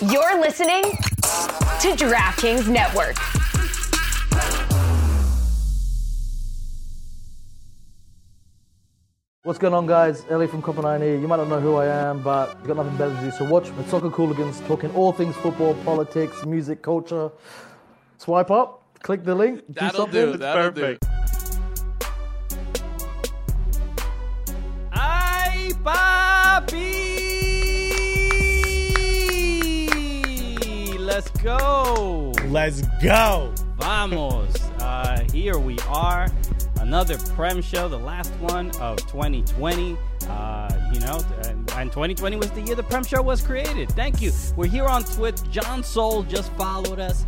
You're listening to DraftKings Network. What's going on, guys? Ellie from Copenhagen here. You might not know who I am, but you've got nothing better to do. So watch the Soccer Cooligans talking all things football, politics, music, culture. Swipe up, click the link, do That'll something. do. That'll do. Let's go. Let's go. Vamos. Uh, here we are. Another Prem show, the last one of 2020. Uh, you know, and, and 2020 was the year the Prem show was created. Thank you. We're here on Twitch. John Soul just followed us.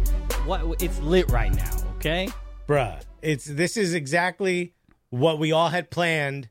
What? It's lit right now. Okay. Bruh, it's this is exactly what we all had planned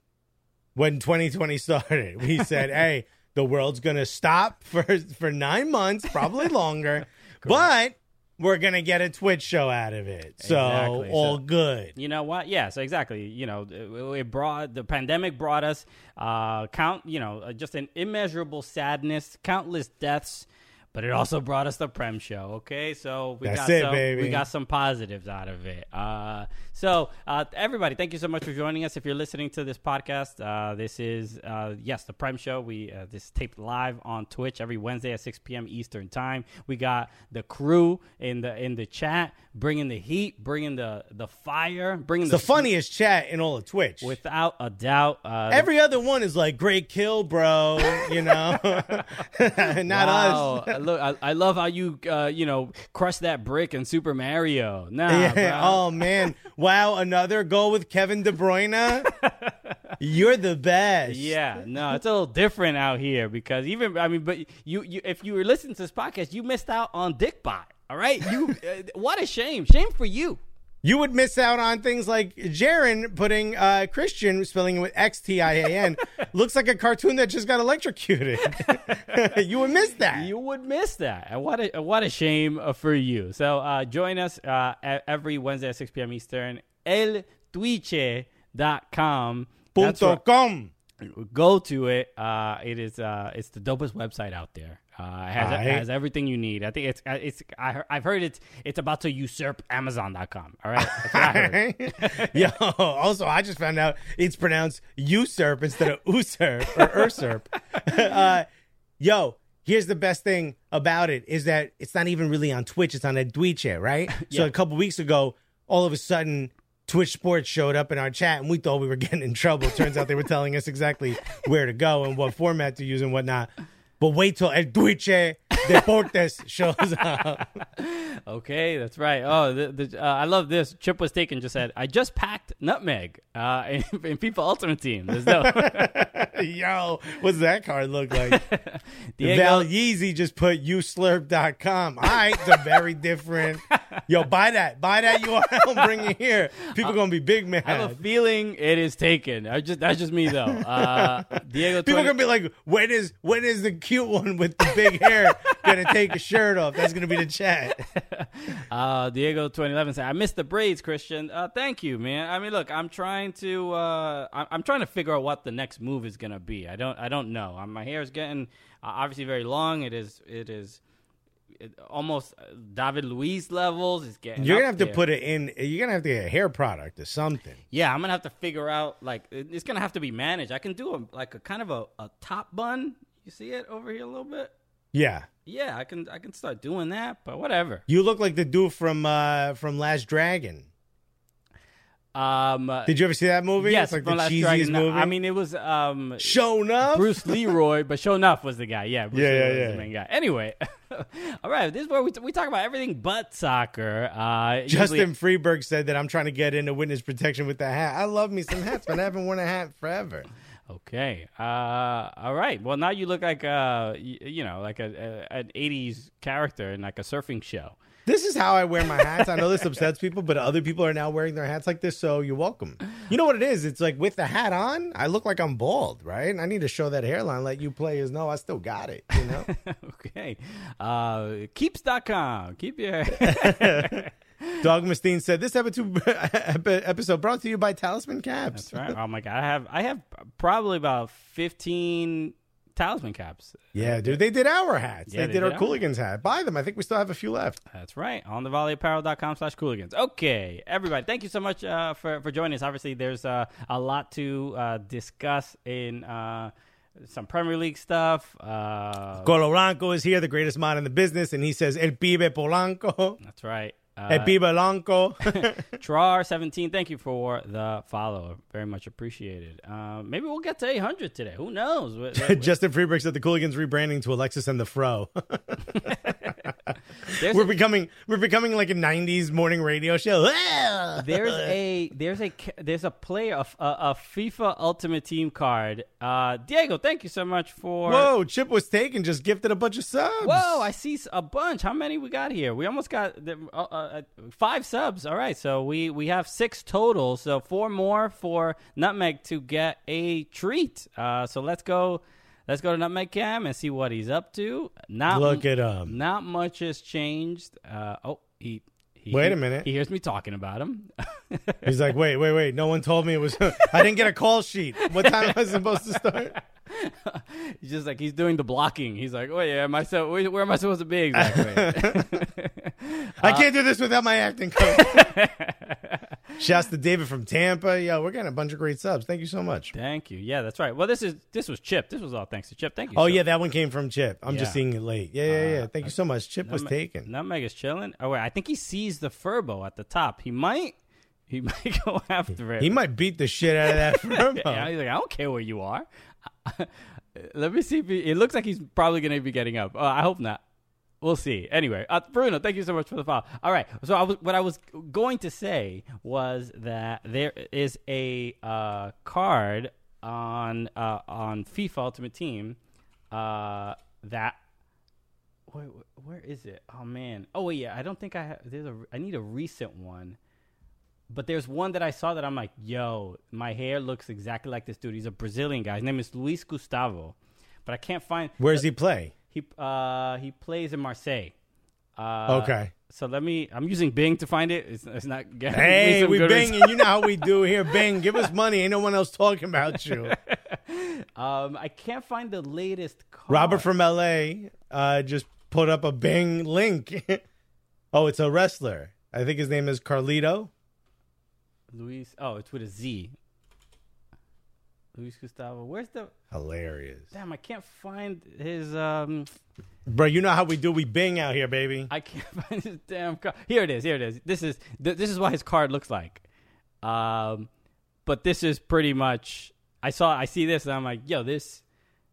when 2020 started. We said, "Hey, the world's going to stop for for 9 months, probably longer, but we're going to get a Twitch show out of it." So, Exactly. all So- good. You know what? Yeah. So exactly. You know, it it brought the pandemic brought us uh, count. You know, uh, just an immeasurable sadness, countless deaths. But it also brought us the Prem show. Okay, so we That's got it, some, baby. we got some positives out of it. Uh, so uh, everybody, thank you so much for joining us. If you're listening to this podcast, uh, this is uh, yes the Prem show. We uh, this is taped live on Twitch every Wednesday at 6 p.m. Eastern time. We got the crew in the in the chat, bringing the heat, bringing the the fire, bringing It's the funniest chat in all of Twitch. without a doubt. Uh, Every other one is like great kill, bro. You know, not wow. us. Look, I, I love how you uh, you know crush that brick in Super Mario. Nah, Yeah. Oh man! Wow, another goal with Kevin De Bruyne. You're the best. Yeah, no, it's a little different out here because even I mean, but you, you if you were listening to this podcast, you missed out on Dickbot. All right, you uh, what a shame, shame for you. You would miss out on things like Jaron putting uh, Christian spelling it with X T I A N. Looks like a cartoon that just got electrocuted. you would miss that. You would miss that, and what a what a shame uh, for you. So uh, join us uh, every Wednesday at six p.m. Eastern. ElTwitche.com. Punto com. go to it. Uh, it is uh, it's the dopest website out there. Uh, it has, it has everything you need. I think it's uh, it's I, I've heard it's it's about to usurp Amazon.com. All right, I. Yo, also, I just found out it's pronounced usurp instead of usurp or usurp. uh, yo, here's the best thing about it is that it's not even really on Twitch; it's on ElTwitche, right? So a couple weeks ago, all of a sudden. Twitch Sports showed up in our chat and we thought we were getting in trouble. Turns out they were telling us exactly where to go and what format to use and whatnot. But wait till El Twitche Deportes shows up. Okay, that's right. Oh, the, the, uh, I love this. Chip was taken. Just said, I just packed nutmeg uh, in, in FIFA Ultimate Team. There's no Yo, what's that card look like? Diego- Val Yeezy just put uslurp.com. All right, a very different. Yo, buy that. Buy that URL. Bring it here. People going to be big mad. I have a feeling it is taken. I just that's just me though. Uh, Diego, People 20 are gonna be like, when is when is the cute one with the big hair gonna take a shirt off? That's gonna be the chat. Uh, Diego 2011 said, "I missed the braids, Christian. Uh, thank you, man. I mean, look, I'm trying to, uh, I'm, I'm trying to figure out what the next move is gonna be. I don't, I don't know. Um, my hair is getting uh, obviously very long. It is, it is, it, almost uh, David Luiz levels. It's getting. You're gonna have to put it in. You're gonna have to get a hair product or something. Yeah, I'm gonna have to figure out like it- it's gonna have to be managed. I can do a like a kind of a, a top bun. You see it over here a little bit. Yeah, Yeah, I can, I can start doing that. But whatever. you look like the dude from uh from Last Dragon. Um, Did you ever see that movie? yes, it's like the Last cheesiest Dragon. Movie. I mean, it was um, shown up. Bruce Leroy, but Sho'nuff was the guy. Yeah, Bruce Yeah, Leroy yeah, was yeah. the main guy. Anyway, all right, this is where we, we talk about everything but soccer. Uh, usually- Justin Freeberg said that I'm trying to get into witness protection with the hat. I love me some hats, but I haven't worn a hat forever. Okay. Uh, all right. Well, now you look like a you, you know, like a, a an '80s character in like a surfing show. This is how I wear my hats. I know this upsets people, but other people are now wearing their hats like this, so you're welcome. You know what it is? It's like with the hat on, I look like I'm bald, right? And I need to show that hairline, let you players know I still got it, you know? okay. Uh, keeps.com. Keep your. Dog Mustine said this episode brought to you by Talisman Caps. That's right. Oh my god, I have I have probably about 15 talisman caps. Yeah, dude, they did our hats. Yeah, they, they did, did our. Cooligans hat. Buy them. I think we still have a few left. That's right. On the volleyapparel.com slash cooligans. Okay, everybody, thank you so much uh, for, for joining us. Obviously, there's uh, a lot to uh, discuss in uh, some Premier League stuff. Uh, Golo Blanco is here, the greatest mind in the business, and he says El Pibe Polanco, that's right. El Uh, Blanco. Trar17, thank you for the follow. Very much appreciated. Uh, maybe we'll get to 800 today. Who knows? Justin Freeberg said the Cooligans rebranding to Alexis and the Fro. we're a- becoming we're becoming like a '90s morning radio show. there's a there's a there's a player a, a, a FIFA Ultimate Team card. Uh, Diego, thank you so much for. Whoa, Chip was taken. Just gifted a bunch of subs. Whoa, I see a bunch. How many we got here? We almost got the, uh, uh, five subs. All right, so we we have six total. So four more for Nutmeg to get a treat. Uh, so let's go. Let's go to Nutmeg Cam and see what he's up to. Not Look at him. Not much has changed. Uh, oh, he, he. Wait a minute. He hears me talking about him. He's like, wait, wait, wait. No one told me it was. I didn't get a call sheet. What time was I supposed to start? He's just like he's doing the blocking. He's like, "Oh yeah, am I so? Where, where am I supposed to be exactly?" I can't do this without my acting coach. Shouts to David from Tampa. Yo, we're getting a bunch of great subs. Thank you so much. Thank you. Yeah, that's right. Well, this is this was Chip. This was all thanks to Chip. Thank you. Oh so- yeah, that one came from Chip. I'm just seeing it late. Yeah, yeah, yeah. Thank you so much. Chip was Nutmeg- taken. Nutmeg is chilling. Oh wait, I think he sees the furbo at the top. He might. He might go after it. He might beat the shit out of that Furbo. Yeah, he's like, I don't care where you are. Let me see if he. It looks like he's probably going to be getting up. Uh, I hope not. We'll see. Anyway, uh, Bruno, thank you so much for the file. All right. So I was, what I was going to say was that there is a uh, card on uh, on FIFA Ultimate Team uh, that. Where, where is it? Oh man. Oh wait, yeah. I don't think I have. There's a. I need a recent one. But there's one that I saw that I'm like, yo, my hair looks exactly like this dude. He's a Brazilian guy. His name is Luis Gustavo, but I can't find. Where does he play? He uh he plays in Marseille. Uh, Okay. So let me. I'm using Bing to find it. It's, it's not Hey, we Bing, and you know how we do here. Bing, give us money. Ain't no one else talking about you. Um, I can't find the latest. Card. Robert from LA uh, just put up a Bing link. oh, it's a wrestler. I think his name is Carlito. Luis. Oh, it's with a Z. Luis Gustavo. Where's the? Hilarious. Damn, I can't find his. Um, Bro, you know how we do. We Bing out here, baby. I can't find his damn card. Here it is. Here it is. This is th- this is what his card looks like. Um, but this is pretty much. I saw. I see this, and I'm like, yo, this.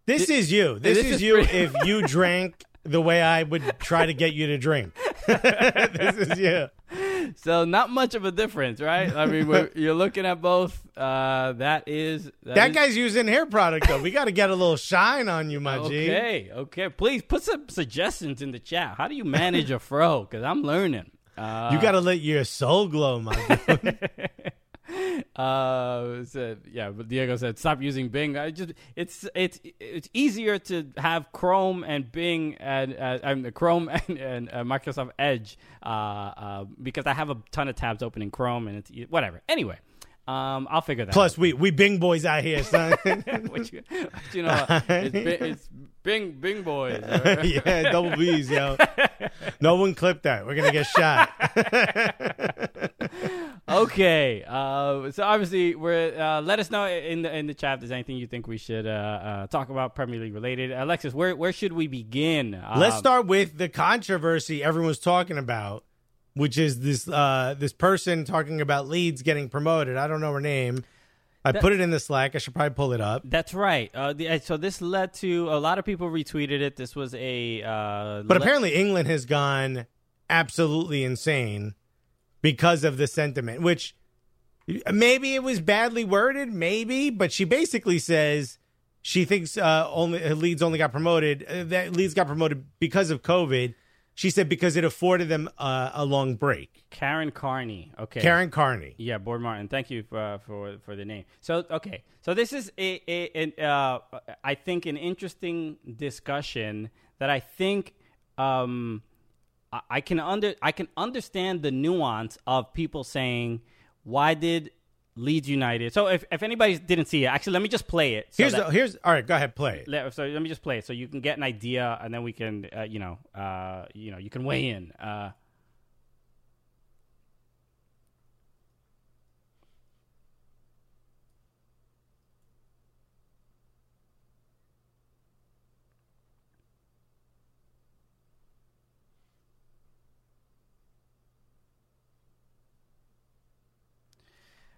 This is you. This, this is, is you pretty- if you drank the way I would try to get you to drink. this is you. So not much of a difference, right? I mean, we're, you're looking at both. Uh, that is That is- guy's using hair product, though. We got to get a little shine on you, my G. Okay, okay. Please put some suggestions in the chat. How do you manage a fro? Because I'm learning. Uh, You got to let your soul glow, my dude. Uh, said, yeah, but Diego said stop using Bing. I just it's it's it's easier to have Chrome and Bing and uh, and Chrome and, and uh, Microsoft Edge uh, uh, because I have a ton of tabs open in Chrome and it's whatever. Anyway, um, I'll figure that. Plus, we we Bing boys out here, son. what you, what you know, it's, Bing, it's Bing Bing boys. yeah, double B's, yo. No one clipped that. We're gonna get shot. Okay. Uh, so obviously, we're uh, let us know in the in the chat if there's anything you think we should uh, uh, talk about Premier League related. Alexis, where where should we begin? Let's Um, start with the controversy everyone's talking about, which is this uh, this person talking about Leeds getting promoted. I don't know her name. I put it in the Slack. I should probably pull it up. That's right. Uh, the, uh, so this led to a lot of people retweeted it. This was a uh, But le- apparently, England has gone absolutely insane because of the sentiment, which maybe it was badly worded, maybe, but she basically says she thinks uh, only Leeds only got promoted. Uh, that Leeds got promoted because of COVID. She said because it afforded them uh, a long break. Karen Carney. Okay, Karen Carney. Yeah, Board Martin. Thank you for for for the name. So okay, so this is a, a an, uh, I think an interesting discussion that I think um I- can under I can understand the nuance of people saying why did Leeds United. So if, if anybody didn't see it, actually, let me just play it. So Here's that- the, here's all right. Go ahead, play it. let, so let me just play it so you can get an idea, and then we can, uh, you know, uh, you know, you can weigh in. Uh,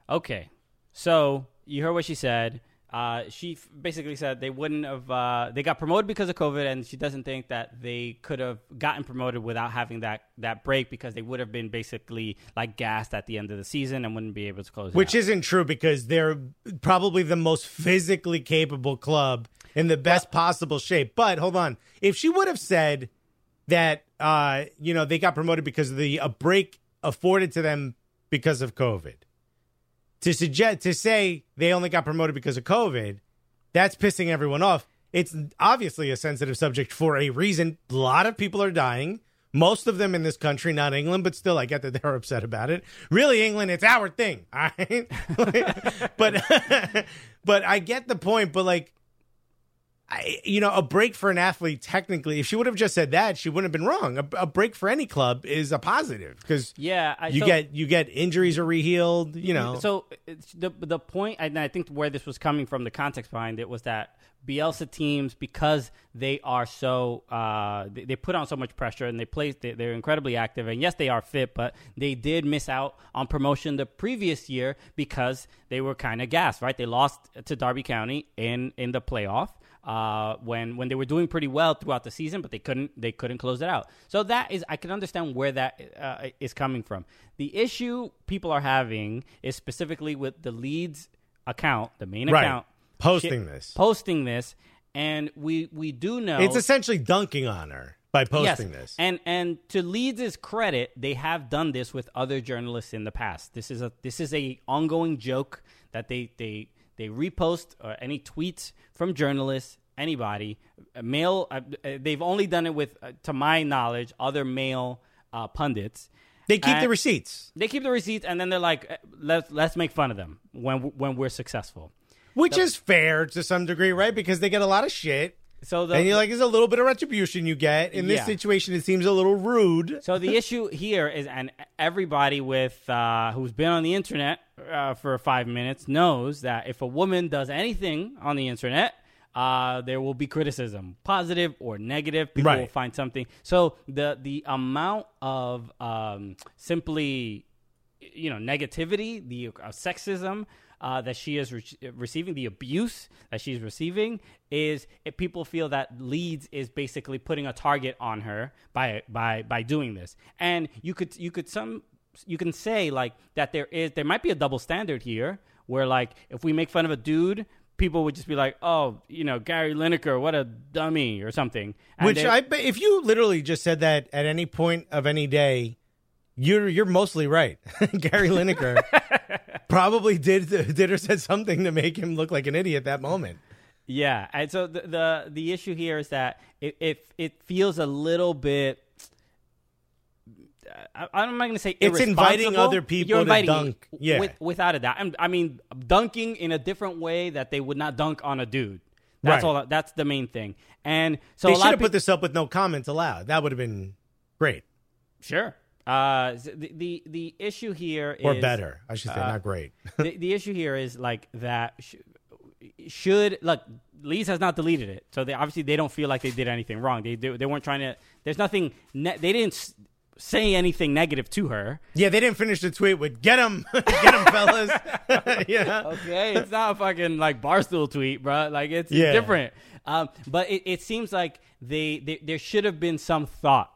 Okay, so you heard what she said. Uh, she f- basically said they wouldn't have. Uh, they got promoted because of COVID, and she doesn't think that they could have gotten promoted without having that that break because they would have been basically like gassed at the end of the season and wouldn't be able to close. it Which isn't true because they're probably the most physically capable club in the best possible shape. But hold on, if she would have said that, uh, you know, they got promoted because of the a break afforded to them because of COVID, to suggest to say they only got promoted because of COVID, that's pissing everyone off. It's obviously a sensitive subject for a reason. A lot of people are dying. Most of them in this country, not England, but still, I get that they're upset about it. Really, England, it's our thing, all right? but, but I get the point. But like, I, you know, a break for an athlete, technically, if she would have just said that, she wouldn't have been wrong. A, a break for any club is a positive because yeah. I, you so- get you get injuries are rehealed. You know, So the the point, and I think where this was coming from, the context behind it was that Bielsa teams, because they are so, uh, they, they put on so much pressure and they play, they, they're incredibly active. And yes, they are fit, but they did miss out on promotion the previous year because they were kind of gassed, right? They lost to Derby County in in the playoff uh, when when they were doing pretty well throughout the season, but they couldn't they couldn't close it out. So that is I can understand where that uh, is coming from. The issue people are having is specifically with the Leeds account, the main Right. account Posting this. posting this, and we we do know it's essentially dunking on her by posting yes. this. And and to Leeds' credit, they have done this with other journalists in the past. This is a this is a ongoing joke that they they they repost uh, any tweets from journalists, anybody, uh, male. Uh, uh, they've only done it with, uh, to my knowledge, other male uh, pundits. they keep the receipts, They keep the receipts, and then they're like, "Let's let's make fun of them when when we're successful." which is fair to some degree, right? Because they get a lot of shit. So the and you're like, there's a little bit of retribution you get. In this Yeah. situation, it seems a little rude. So the issue here is, and everybody with uh, who's been on the internet uh, for five minutes knows that if a woman does anything on the internet, uh, there will be criticism, positive or negative. People Right. will find something. So the the amount of um, simply, you know, negativity, the uh, sexism. Uh, that she is re- receiving, the abuse that she's receiving, is if people feel that Leeds is basically putting a target on her by by by doing this, and you could you could some you can say like that there is there might be a double standard here where like if we make fun of a dude. People would just be like, "Oh, you know, Gary Lineker, what a dummy," or something. And Which they- I if you literally just said that at any point of any day, you're you're mostly right. Gary Lineker probably did did or said something to make him look like an idiot that moment. Yeah, and so the the, the issue here is that it, it it feels a little bit. I, I'm not going to say It's inviting other people You're to inviting dunk. Yeah. with, without a doubt. I'm- I mean, dunking in a different way that they would not dunk on a dude. That's Right. all. That's the main thing. And so They should have of put this up with no comments allowed. That would have been great sure. Uh, the, the the issue here is or better. I should say, uh, not great. the, the issue here is like that sh- should look Leeds has not deleted it, so they obviously they don't feel like they did anything wrong. They they, they weren't trying to. There's nothing. Ne- they didn't s- say anything negative to her. yeah, they didn't finish the tweet with "Get him, get him, fellas." yeah, Okay, it's not a fucking like barstool tweet, bro. Like it's Yeah. different. Um, but it, it seems like they, they there should have been some thought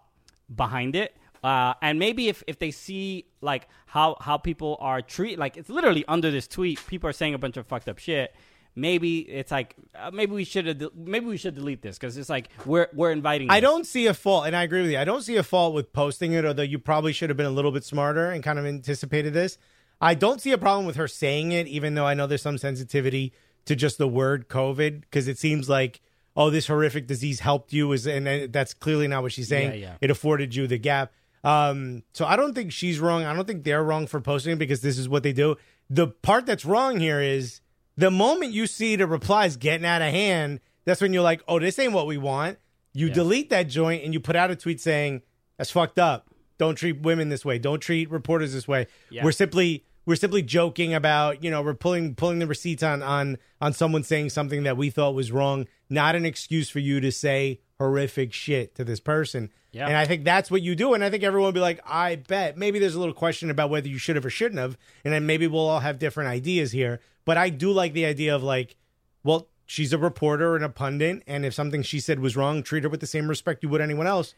behind it. Uh, and maybe if, if they see like how how people are treat like it's literally under this tweet, people are saying a bunch of fucked up shit. Maybe it's like uh, maybe we should have maybe we should delete this because it's like we're we're inviting. I this. don't see a fault, and I agree with you. I don't see a fault with posting it, although you probably should have been a little bit smarter and kind of anticipated this. I don't see a problem with her saying it, even though I know there's some sensitivity to just the word COVID, because it seems like, oh, this horrific disease helped you, is and uh, that's clearly not what she's saying. Yeah, yeah. It afforded you the gap. Um, so I don't think she's wrong. I don't think they're wrong for posting it because this is what they do. the part that's wrong here is the moment you see the replies getting out of hand, that's when you're like, oh, this ain't what we want. You delete that joint and you put out a tweet saying, that's fucked up. Don't treat women this way. Don't treat reporters this way. Yeah. We're simply we're simply joking about, you know, we're pulling pulling the receipts on on on someone saying something that we thought was wrong, not an excuse for you to say horrific shit to this person. Yeah. And I think that's what you do. And I think everyone will be like, I bet. Maybe there's a little question about whether you should have or shouldn't have. And then maybe we'll all have different ideas here. But I do like the idea of like, well, she's a reporter and a pundit. And if something she said was wrong, treat her with the same respect you would anyone else.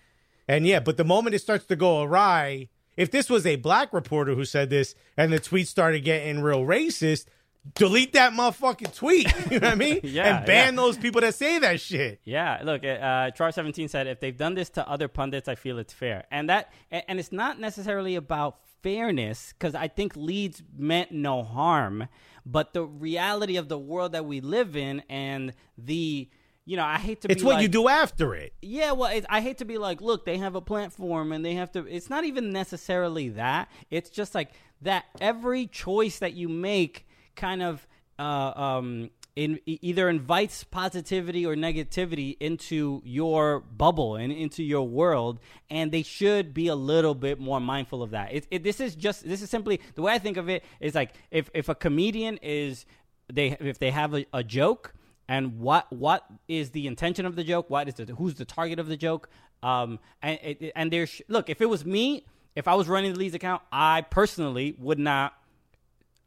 And yeah, but the moment it starts to go awry, if this was a black reporter who said this and the tweet started getting real racist, delete that motherfucking tweet. You know what I mean? Yeah, And ban yeah. those people that say that shit. Yeah, look, uh, Char Seventeen said if they've done this to other pundits, I feel it's fair, and that and, it's not necessarily about fairness because I think Leeds meant no harm, but the reality of the world that we live in and the you know I hate to It's what like, you do after it. yeah, well, I hate to be like, look, they have a platform and they have to. It's not even necessarily that. It's just like that. Every choice that you make kind of uh, um, in, either invites positivity or negativity into your bubble and into your world, and they should be a little bit more mindful of that. It, it, this is just this is simply the way I think of it is like if if a comedian is they if they have a, a joke and what what is the intention of the joke what is the who's the target of the joke um and and there's look if it was me if i was running the Leeds account i personally would not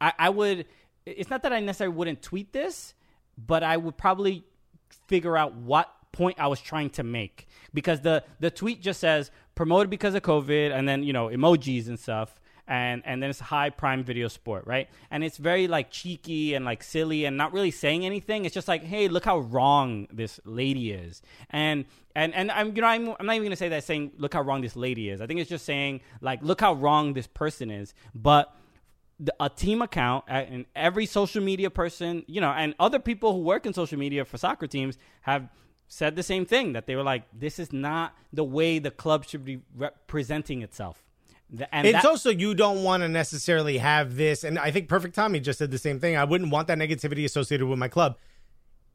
i i would it's not that i necessarily wouldn't tweet this but i would probably figure out what point i was trying to make because the the tweet just says promoted because of covid and then you know emojis and stuff and and then it's high prime video sport, right? And it's very like cheeky and like silly and not really saying anything. It's just like, hey, look how wrong this lady is, and and and I'm you know I'm I'm not even gonna say that saying look how wrong this lady is. I think it's just saying like look how wrong this person is, but. The, a team account and every social media person, you know, and other people who work in social media for soccer teams have said the same thing that they were like, this is not the way the club should be representing itself. And It's that- also you don't want to necessarily have this, and I think Perfect Tommy just said the same thing. I wouldn't want that negativity associated with my club.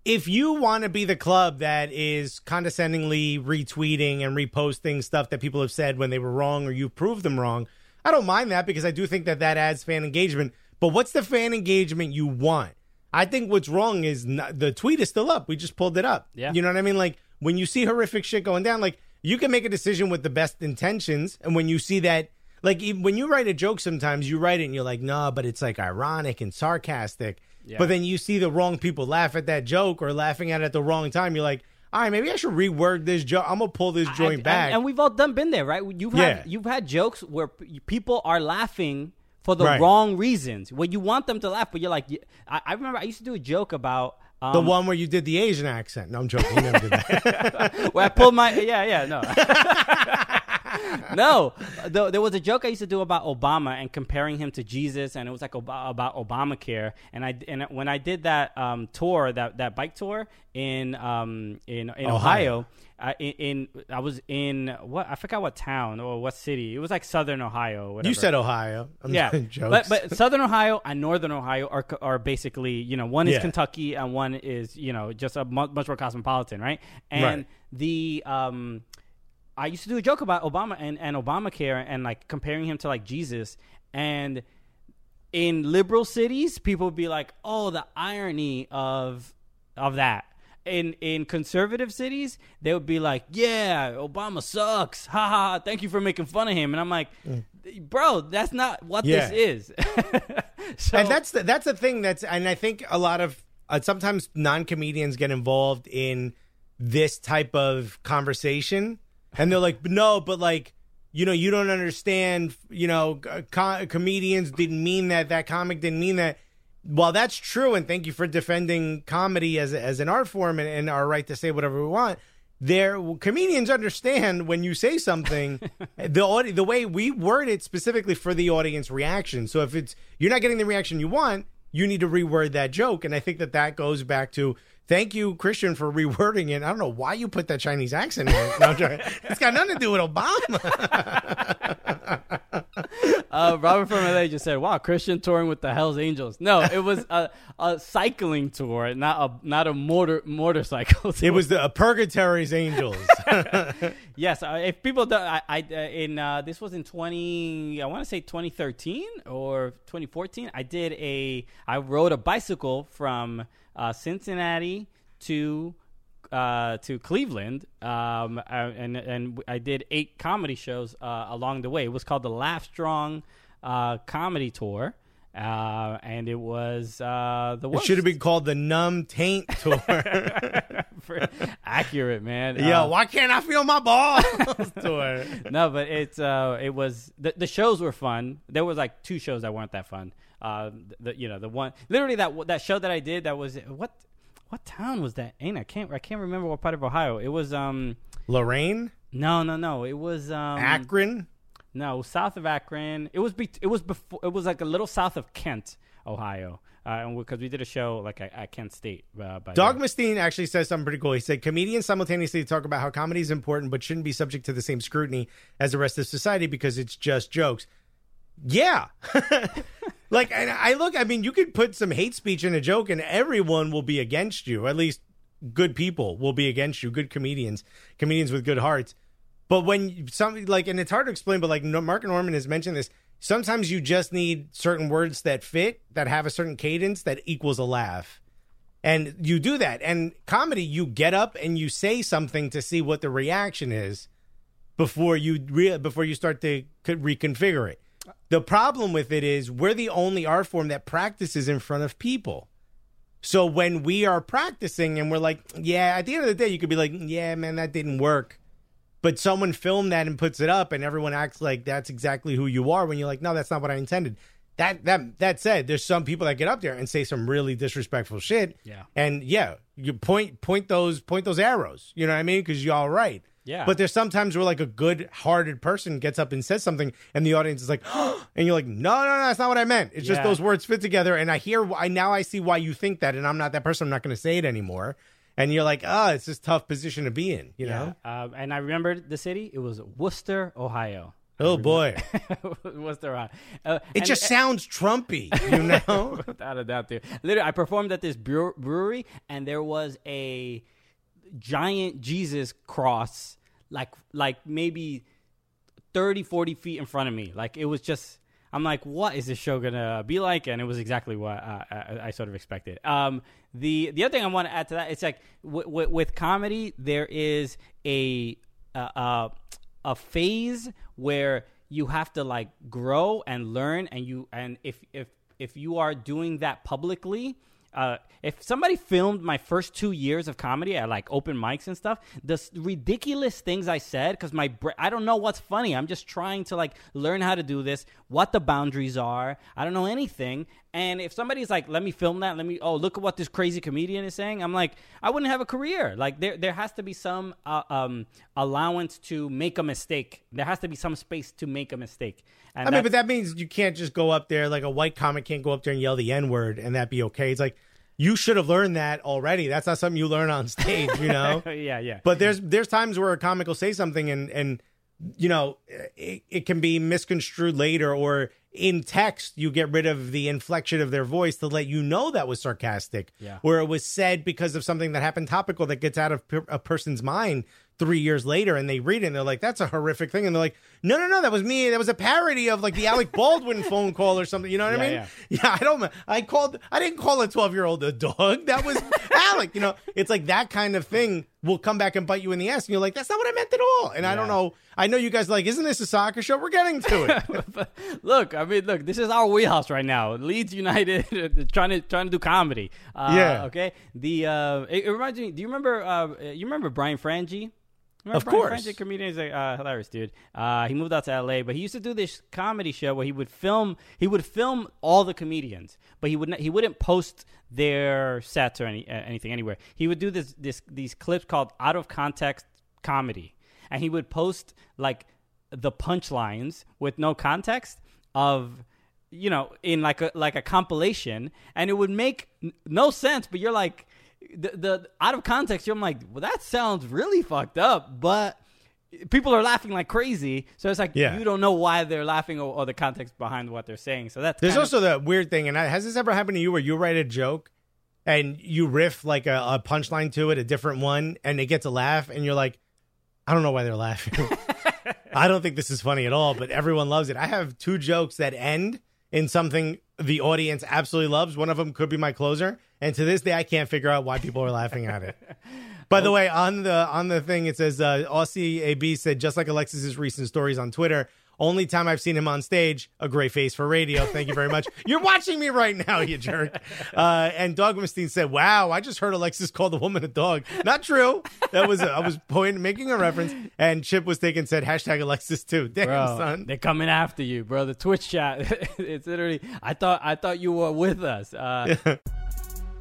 If you want to be the club that is condescendingly retweeting and reposting stuff that people have said when they were wrong or you proved them wrong, I don't mind that because I do think that that adds fan engagement. But what's the fan engagement you want? I think what's wrong is not, the tweet is still up. We just pulled it up. Yeah. You know what I mean? Like when you see horrific shit going down, like you can make a decision with the best intentions, and when you see that, like when you write a joke, sometimes you write it and you're like, no, but it's like ironic and sarcastic. But then you see the wrong people laugh at that joke or laughing at it at the wrong time. You're like, all right, maybe I should rework this joke. I'm gonna pull this joint and, back. And, and we've all done been there, right? You've Yeah. had you've had jokes where p- people are laughing for the Right. wrong reasons. Where you want them to laugh, but you're like, I remember I used to do a joke about. Um, the one where you did the Asian accent. No, I'm joking. You never did that. where I pulled my yeah yeah no no the, there was a joke I used to do about Obama and comparing him to Jesus and it was like Ob- about Obamacare and I and when I did that um, tour that that bike tour in um in in Ohio, Ohio. I, in, I was in what I forgot what town or what city it was like Southern Ohio whatever. you said Ohio. I'm Yeah, jokes. but but Southern Ohio and Northern Ohio are are basically you know one is Yeah. Kentucky and one is you know just a much more cosmopolitan, right? And Right. the um, I used to do a joke about Obama and and Obamacare and like comparing him to like Jesus. And in liberal cities people would be like oh the irony of of that. In in conservative cities they would be like yeah obama sucks. Ha ha ha, thank you for making fun of him. And i'm like bro that's not what Mm. Yeah. this is. So, and that's the, that's the thing that's and I think a lot of uh, sometimes non comedians get involved in this type of conversation, and they're like, no, but like. You know, you don't understand. You know, co- comedians didn't mean that. That comic didn't mean that. While that's true, and thank you for defending comedy as as an art form and, and our right to say whatever we want. There, comedians understand when you say something, the audi- the way we word it specifically for the audience reaction. So if it's you're not getting the reaction you want, you need to reword that joke. And I think that that goes back to thank you, Christian, for rewording it. I don't know why you put that Chinese accent in it. No, it's got nothing to do with Obama. uh, Robert from LA just said, "Wow, Christian touring with the Hell's Angels." No, it was a, a cycling tour, not a not a motor motorcycle. Tour. It was the uh, Purgatory's Angels. yes. Uh, if people don't, I, I uh, in uh, this was in twenty, I want to say twenty thirteen or twenty fourteen. I did a, I rode a bicycle from uh, Cincinnati to uh, to Cleveland, um, uh, and and I did eight comedy shows uh, along the way. It was called the Laugh Strong uh, Comedy Tour, uh, and it was uh, the it should have been called the Numb Taint Tour. Accurate, man. Yo, Uh, why can't I feel my balls? Tour. no, but it's uh, it was the the shows were fun. There was like two shows that weren't that fun. Uh, the you know the one literally that that show that I did that was what what town was that? Ain't I can't I can't remember what part of Ohio it was. Um, Lorain, no, no, no, it was um Akron. no south of Akron. It was be- it was before it was like a little south of Kent, Ohio. Uh, because we did a show like at, at Kent State. Uh, there. Mustaine actually says something pretty cool. He said comedians simultaneously talk about how comedy is important but shouldn't be subject to the same scrutiny as the rest of society because it's just jokes. Yeah. like I look, I mean, you could put some hate speech in a joke and everyone will be against you. At least good people will be against you, good comedians, comedians with good hearts. But when some like, and it's hard to explain, but like Mark Normand has mentioned this, sometimes you just need certain words that fit, that have a certain cadence that equals a laugh. And you do that. And comedy, you get up and you say something to see what the reaction is before you re- before you start to reconfigure it. The problem with it is we're the only art form that practices in front of people. So when we are practicing and we're like, yeah, at the end of the day, you could be like, yeah, man, that didn't work. But someone filmed that and puts it up, and everyone acts like that's exactly who you are. When you're like, no, that's not what I intended. That that that said, there's some people that get up there and say some really disrespectful shit. Yeah. And yeah, you point point those point those arrows. You know what I mean? Because you're all right. Yeah. But there's sometimes where like a good hearted person gets up and says something, and the audience is like, and you're like, no, no, no, that's not what I meant. It's just those words fit together, and I hear, I now I see why you think that, and I'm not that person. I'm not going to say it anymore. And you're like, ah, it's this tough position to be in. You know? Um, and I remember the city. It was Wooster, Ohio. Oh boy, Wooster, Ohio. Uh, it just sounds Trumpy. You know? without a doubt, dude. Literally, I performed at this brewery, and there was a giant Jesus cross, like like maybe 30, 40 feet in front of me. Like it was just. I'm like, what is this show gonna be like? And it was exactly what uh, I, I sort of expected. Um, the the other thing I want to add to that, it's like w- w- with comedy, there is a a, a a phase where you have to like grow and learn, and you and if if if you are doing that publicly, uh, if somebody filmed my first two years of comedy at like open mics and stuff, the ridiculous things I said, because my bra- I don't know what's funny. I'm just trying to like learn how to do this, what the boundaries are. I don't know anything. And if somebody's like, "Let me film that," let me, oh, look at what this crazy comedian is saying. I'm like, I wouldn't have a career. Like there, there has to be some uh, um, allowance to make a mistake. There has to be some space to make a mistake. And I mean, but that means you can't just go up there like a white comic can't go up there and yell the N word and that be okay. It's like you should have learned that already. That's not something you learn on stage, you know. yeah, yeah. But there's there's times where a comic will say something and and you know it, it can be misconstrued later or in text you get rid of the inflection of their voice to let you know that was sarcastic Yeah. where it was said because of something that happened topical that gets out of per- a person's mind three years later and they read it and they're like that's a horrific thing and they're like no no no that was me that was a parody of like the alec baldwin phone call or something you know what i mean yeah. yeah, I don't. I called. I didn't call a twelve year old a dog. That was Alec. You know, it's like that kind of thing will come back and bite you in the ass, and you're like, that's not what I meant at all. And I don't know. I know you guys are like, isn't this a soccer show? We're getting to it. Look, I mean, look, this is our wheelhouse right now. Leeds United trying to trying to do comedy. Uh, Yeah. Okay. The uh, it, it reminds me. Do you remember? Uh, you remember Brian Frangie? Remember Of Brian course. Frangie, comedian, is uh, hilarious dude. Uh, he moved out to L.A., but he used to do this comedy show where he would film. He would film all the comedians, but he would not, he wouldn't post their sets or any uh, anything anywhere. He would do this this these clips called out of context comedy, and he would post like the punchlines with no context of you know in like a like a compilation and it would make n- no sense but you're like the, the out of context you're like well that sounds really fucked up but people are laughing like crazy. So it's like Yeah. you don't know why they're laughing or, or the context behind what they're saying. So that's There's also the weird thing, and I- has this ever happened to you where you write a joke and you riff like a, a punchline to it, a different one, and they get to laugh, and you're like, I don't know why they're laughing. I don't think this is funny at all, but everyone loves it. I have two jokes that end in something the audience absolutely loves. One of them could be my closer, and to this day, I can't figure out why people are laughing at it. By the way, on the on the thing, it says uh, Aussie AB said just like Alexis's recent stories on Twitter. Only time I've seen him on stage, a great face for radio. Thank you very much. You're watching me right now, you jerk. Uh, and Dogmastine said, "Wow, I just heard Alexis call the woman a dog. Not true. That was I was point, making a reference." And Chip was taken said hashtag Alexis too. Damn Bro, son. they're coming after you, bro. The Twitch chat, it's literally. I thought, I thought you were with us. Uh,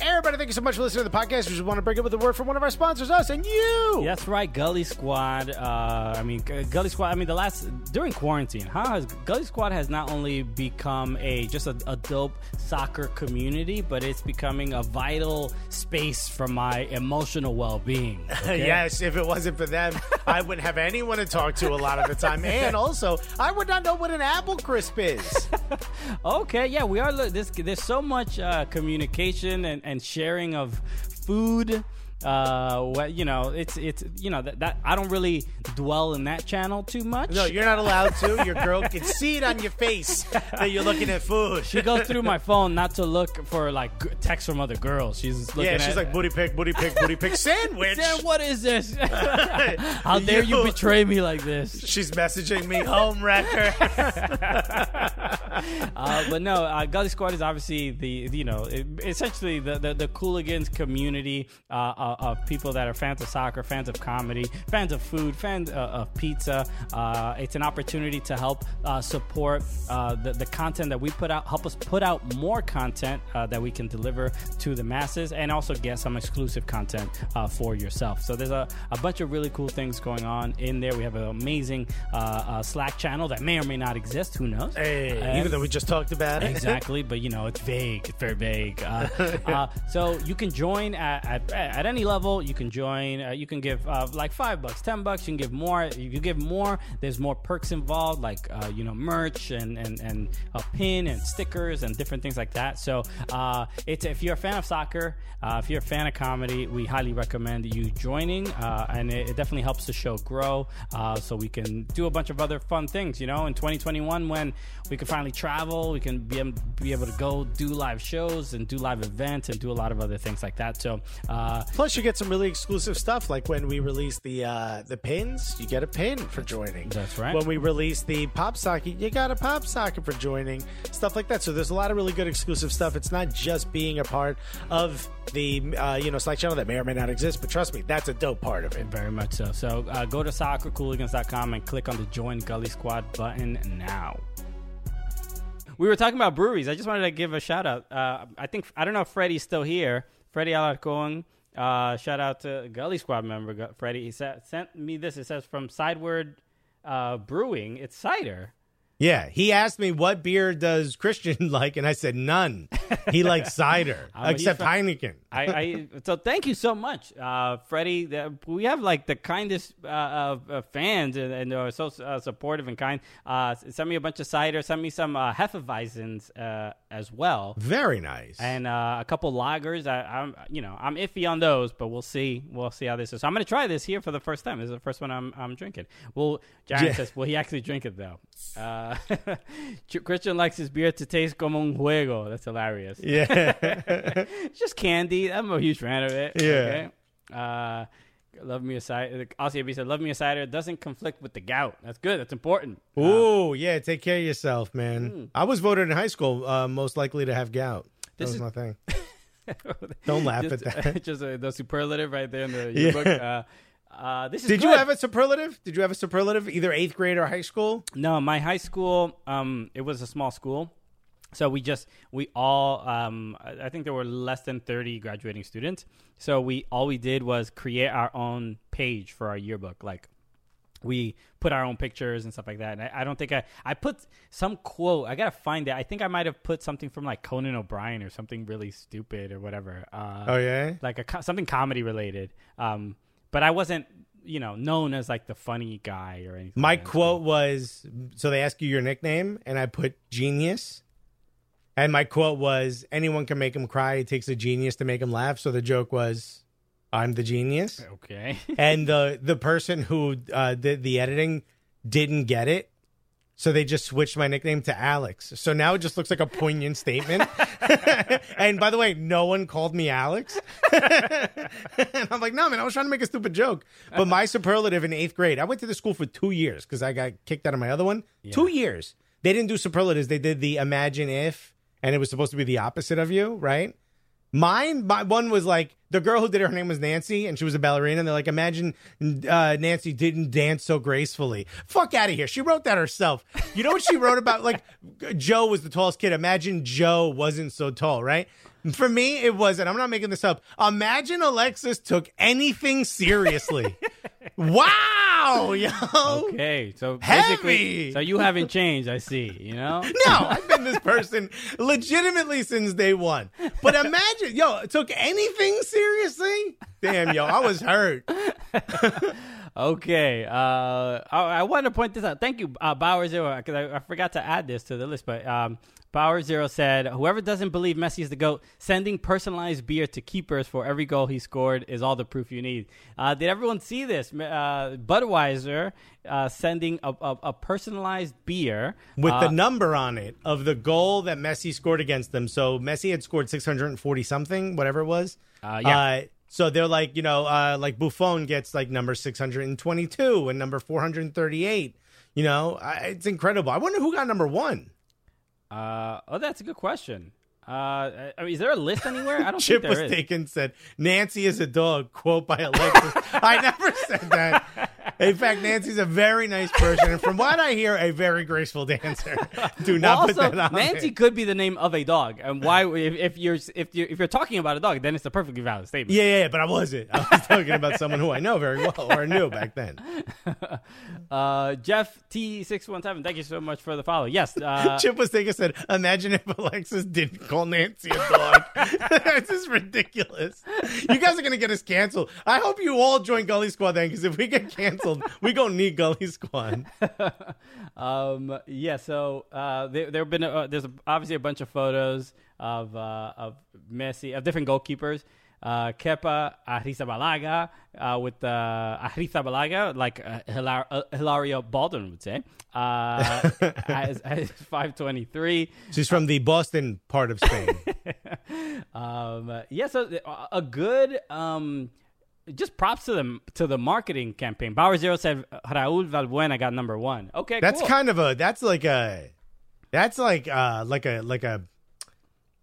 Everybody, thank you so much for listening to the podcast. We just want to break it with a word from one of our sponsors, us and you. That's right, Gully Squad. Uh, I mean, Gully Squad. I mean, the last during quarantine, how has Gully Squad has not only become a just a, a dope soccer community, but it's becoming a vital space for my emotional well-being. okay? Yes, if it wasn't for them, I wouldn't have anyone to talk to a lot of the time. And also, I would not know what an apple crisp is. Okay, yeah, we are. This, there's so much uh, communication and, and sharing of food. Uh, what you know, it's it's you know that, that I don't really dwell in that channel too much. No, you're not allowed to. Your girl can see it on your face that you're looking at food. She goes through my phone not to look for like g- texts from other girls. She's looking yeah, at, she's like booty pick, booty pick, booty pick sandwich. Sam, what is this? How dare you You- betray me like this? She's messaging me home wrecker. Uh, but no, uh, Gully Squad is obviously the you know it, essentially the the, the Cooligans community uh, uh, of people that are fans of soccer, fans of comedy, fans of food, fans uh, of pizza. Uh, it's an opportunity to help uh, support uh, the the content that we put out, help us put out more content uh, that we can deliver to the masses, and also get some exclusive content uh, for yourself. So there's a, a bunch of really cool things going on in there. We have an amazing uh, uh, Slack channel that may or may not exist. Who knows? Hey, And- even though we just talked about it. exactly but you know it's vague it's very vague uh, uh, so you can join at, at, at any level you can join uh, you can give uh, like five bucks ten bucks you can give more if you give more. There's more perks involved like uh, you know merch and and, and a pin and stickers and different things like that. So uh, it's if you're a fan of soccer uh, if you're a fan of comedy we highly recommend you joining uh, and it, it definitely helps the show grow so we can do a bunch of other fun things you know? In 2021 when we can finally travel we can be, be able to go do live shows and do live events and do a lot of other things like that. So uh, Plus, you get some really exclusive stuff, like when we release the uh, the pins, you get a pin for joining. That's right. When we release the pop socket, you got a pop socket for joining, stuff like that. So there's a lot of really good exclusive stuff. It's not just being a part of the uh, you know Slack channel that may or may not exist, but trust me, that's a dope part of it. very much so so uh, go to soccercooligans.com and click on the join gully squad button now we were talking about breweries. I just wanted to give a shout out. Uh, I think I don't know if Freddie's still here. Freddie Alarcon. Uh, shout out to Gully Squad member Freddie. He sa- sent me this. It says from Sideward uh, Brewing. It's cider. Yeah, he asked me what beer does Christian like, and I said none. He likes cider, I'm a huge except. Heineken. I, I so thank you so much, uh, Freddie. The, we have like the kindest uh, of uh, fans and, and are so uh, supportive and kind. Uh, sent me a bunch of cider. Sent me some uh, Hefeweizens uh, as well. Very nice. and uh, a couple lagers. I, I'm, you know, I'm iffy on those, but we'll see. We'll see how this is. So I'm going to try this here for the first time. This is the first one I'm, I'm drinking. Well, Jared Yeah. says, will he actually drink it though? Uh, Christian likes his beer to taste como un juego. That's hilarious. yeah, It's just candy. I'm a huge fan of it. Yeah. Okay? Uh, love me a cider. Aussie said, "Love me a cider doesn't conflict with the gout. That's good. That's important." Uh, Ooh, yeah. Take care of yourself, man. Hmm. I was voted in high school uh, most likely to have gout. That This was is- my thing. Don't laugh just, at that. just uh, the superlative right there in the Yeah. yearbook. Uh, uh, this is Did you have a superlative? Did you have a superlative either eighth grade or high school? No, my high school, um, it was a small school. So we just we all um, I think there were less than 30 graduating students. So we all we did was create our own page for our yearbook like we put our own pictures and stuff like that. And I, I don't think I I put some quote. I gotta find it. I think I might have put something from like Conan O'Brien or something really stupid or whatever. Uh, Oh yeah. like a something comedy related. Um, but I wasn't you know known as like the funny guy or anything. My like that. quote was so they ask you your nickname, and I put genius. And my quote was anyone can make him cry. It takes a genius to make him laugh. So the joke was, I'm the genius. Okay. and the the person who uh, did the editing didn't get it. So they just switched my nickname to Alex. So now it just looks like a poignant statement. and by the way, no one called me Alex. and I'm like, no, man, I was trying to make a stupid joke. But my superlative in eighth grade, I went to the school for two years because I got kicked out of my other one. Two years. They didn't do superlatives. They did the imagine if, and it was supposed to be the opposite of you, right? Mine, my one was like the girl who did it, her name was Nancy, and she was a ballerina. And they're like, imagine uh, Nancy didn't dance so gracefully. Fuck out of here. She wrote that herself. You know what she wrote about? Like, Joe was the tallest kid. Imagine Joe wasn't so tall, right? For me, it was, and I'm not making this up. Imagine Alexis took anything seriously. wow, yo. Okay. So Heavy! basically, so you haven't changed. I see. You know. No, I've been this person legitimately since day one. But imagine, yo, took anything seriously? Damn, yo, I was hurt. Okay. Uh, I, I want to point this out. Thank you, uh, Zero, because I, I forgot to add this to the list. But um, Bauer Zero said, "Whoever doesn't believe Messi is the goat, sending personalized beer to keepers for every goal he scored is all the proof you need." Uh, did everyone see this? Uh, Budweiser uh, sending a, a, a personalized beer With uh, the number on it of the goal that Messi scored against them. So Messi had scored 640 something, whatever it was. Uh, yeah. Uh, so they're like, you know, uh, like Buffon gets like number 622 and number 438. You know, it's incredible. I wonder who got number one. Uh, oh, that's a good question. Uh, I mean, is there a list anywhere? I don't Chip think was there is. taken said Nancy is a dog. Quote by Alexis. I never said that. In fact, Nancy's a very nice person, and from what I hear, a very graceful dancer. Do not Well, put also, that on. Nancy could be the name of a dog, and why? If, if you're if you if you're talking about a dog, then it's a perfectly valid statement. Yeah, yeah, yeah, but I wasn't. I was talking about someone who I know very well or knew back then. Uh, Jeff T six one seven, thank you so much for the follow. Yes, uh, Chip was thinking, said, "Imagine if Alexis didn't call Nancy a dog. this is ridiculous. You guys are gonna get us canceled. I hope you all join Gully Squad then, because if we get canceled, we gonna need Gully Squad. um, yeah. So uh, there there have been uh, there's obviously a bunch of photos of uh, of Messi of different goalkeepers. Uh, Kepa Arrizabalaga uh, with uh, Arrizabalaga, like uh, Hilar- uh, Hilaria Baldwin would say, uh, as, as 523. She's from the Boston part of Spain. Um, yeah, so uh, a good um, just props to the to the marketing campaign. Bauer Zero said Raúl Valbuena got number one. Okay, That's cool. kind of a. That's like a. That's like uh like a like a.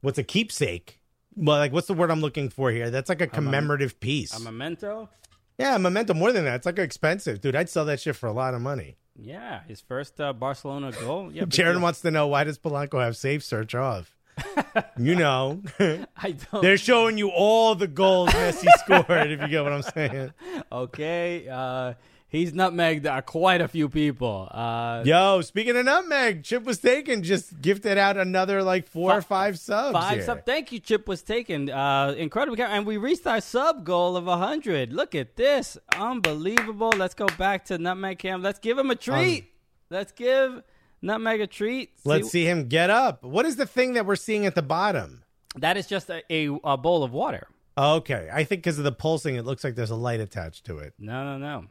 What's a keepsake? Well, like what's the word I'm looking for here? That's like a commemorative piece. a memento. yeah, a memento. More than that, it's like expensive, dude. I'd sell that shit for a lot of money. Yeah, his first uh, Barcelona goal. Yeah, Jared wants to know why does Polanco have safe search off? You know, I don't. they're showing you all the goals Messi scored. If you get what I'm saying. Okay, uh, he's nutmegged uh, quite a few people. Uh, Yo, speaking of nutmeg, Chip was taken. Just gifted out another like four or five subs. Five here. sub. Thank you, Chip was taken. Uh, incredible, and we reached our sub goal of hundred. Look at this, unbelievable. Let's go back to Nutmeg Cam. Let's give him a treat. Let's give Nutmeg a treat. Let's see him get up. What is the thing that we're seeing at the bottom? That is just a, a, a bowl of water. Okay, I think because of the pulsing, it looks like there's a light attached to it. No, no, no.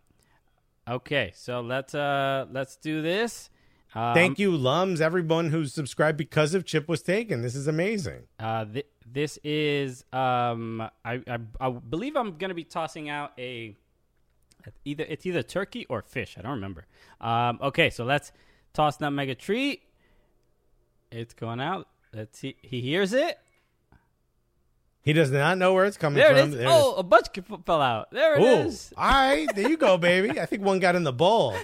Okay, so let's uh let's do this. Um, Thank you, Lums, everyone who's subscribed because of Chip was taken. This is amazing. Uh, th- this is um, I, I I believe I'm gonna be tossing out a either it's either turkey or fish. I don't remember. Um, okay, so let's toss nutmeg a treat. It's going out. Let's see. He hears it. He does not know where it's coming There from. it is. There oh, a bunch f- fell out. There it Ooh, is. all right, there you go, baby. I think one got in the bowl.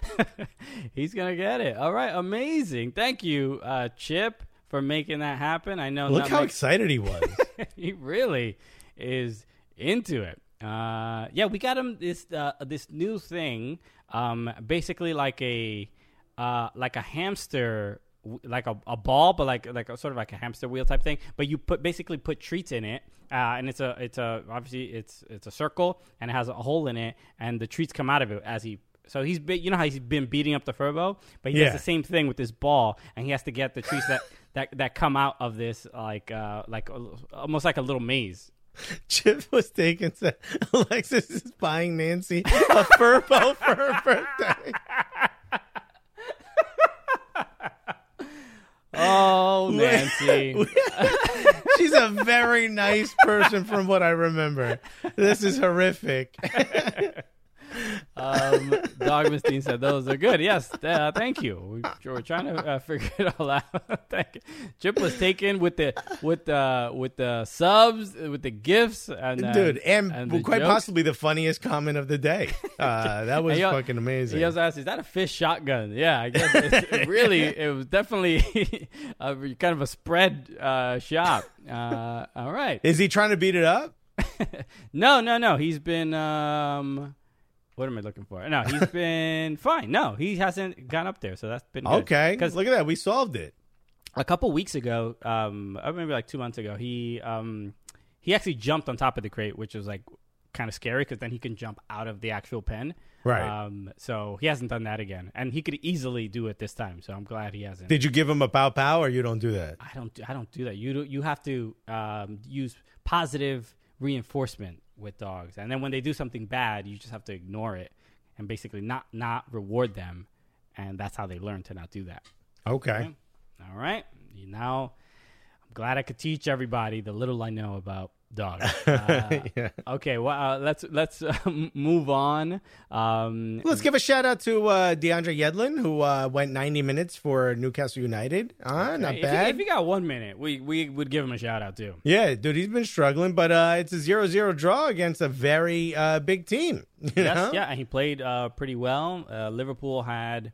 He's gonna get it. All right, amazing. Thank you, uh, Chip, for making that happen. I know. Look how excited he was. he really is into it. Uh, yeah, we got him this uh, this new thing, um, basically like a uh, like a hamster like a, a ball, but like like a, sort of like a hamster wheel type thing. But you put basically put treats in it, uh, and it's a it's a obviously it's it's a circle and it has a hole in it, and the treats come out of it as he. So he's been, you know how he's been beating up the furbo, but he Yeah. does the same thing with this ball, and he has to get the treats that that that come out of this like uh like a- almost like a little maze. Chip was taken. Said Alexis is buying Nancy a furbo for her birthday. Oh, Nancy. She's a very nice person, from what I remember. This is horrific. um, Dogmastine said those are good. Yes, uh, thank you. We, we're trying to uh, figure it all out. thank you. Chip was taken with the with the with the subs, with the gifts, and uh, Dude, and, the quite jokes. possibly the funniest comment of the day. Uh, that was And fucking amazing. He also asked, "Is that a fish shotgun?" Yeah, I guess it's, it really it was definitely a, kind of a spread uh, shot. Uh, all right. is he trying to beat it up? No, no, no. He's been um what am I looking for? No, he's been fine. No, he hasn't gone up there, so that's been good. Okay, Because look at that. We solved it. a couple weeks ago, um, uh, maybe like two months ago, he um he actually jumped on top of the crate, which was like kind of scary because then he can jump out of the actual pen. Right. Um. So he hasn't done that again, and he could easily do it this time. So I'm glad he hasn't. Did you give him a pow pow, or you don't do that? I don't. I don't do that. You do, you have to um, use positive reinforcement with dogs, and then when they do something bad, you just have to ignore it and basically not not reward them, and that's how they learn to not do that. Okay. All right. You now, I'm glad I could teach everybody the little I know about dogs. Uh, Yeah. Okay. Well, uh, let's let's uh, move on. Um, Let's give a shout out to uh, DeAndre Yedlin, who uh, went 90 minutes for Newcastle United. Uh, not if bad. if you got one minute, we we would give him a shout out too. yeah, dude, he's been struggling, but uh, it's a 0 0 draw against a very uh, big team. Yes, yeah, and he played uh, pretty well. Uh, Liverpool had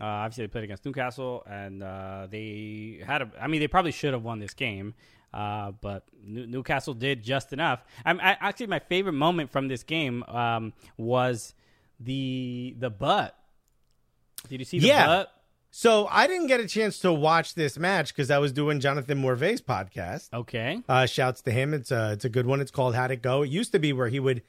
uh, obviously they played against Newcastle, and uh, they had a. I mean, they probably should have won this game, uh, but New- Newcastle did just enough. I'm I, actually my favorite moment from this game um, was the the butt. Did you see the Yeah. butt? So I didn't get a chance to watch this match because I was doing Jonathan Morvay's podcast. Okay, Uh, shouts to him. It's a it's a good one. It's called How'd It Go. It used to be where he would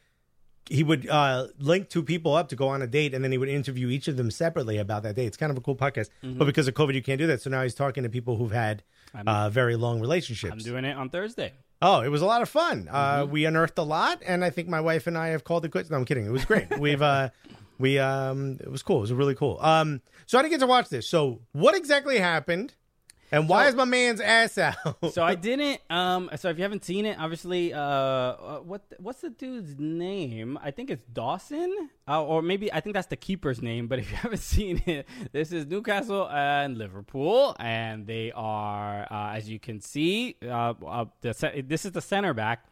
he would uh, link two people up to go on a date, and then he would interview each of them separately about that date. It's kind of a cool podcast, Mm-hmm. but because of COVID, you can't do that. So now he's talking to people who've had uh, very long relationships. I'm doing it on Thursday. Oh, it was a lot of fun. Uh, Mm-hmm. we unearthed a lot, and I think my wife and I have called it quits. No, I'm kidding. It was great. We've uh, we um, it was cool. It was really cool. Um, so I didn't get to watch this. So what exactly happened, and why is my man's ass out? so I didn't. Um. So if you haven't seen it, obviously, uh, uh what what's the dude's name? I think it's Dawson, uh, or maybe I think that's the keeper's name. But if you haven't seen it, this is Newcastle and Liverpool, and they are, uh, as you can see, uh, uh the this is the center back.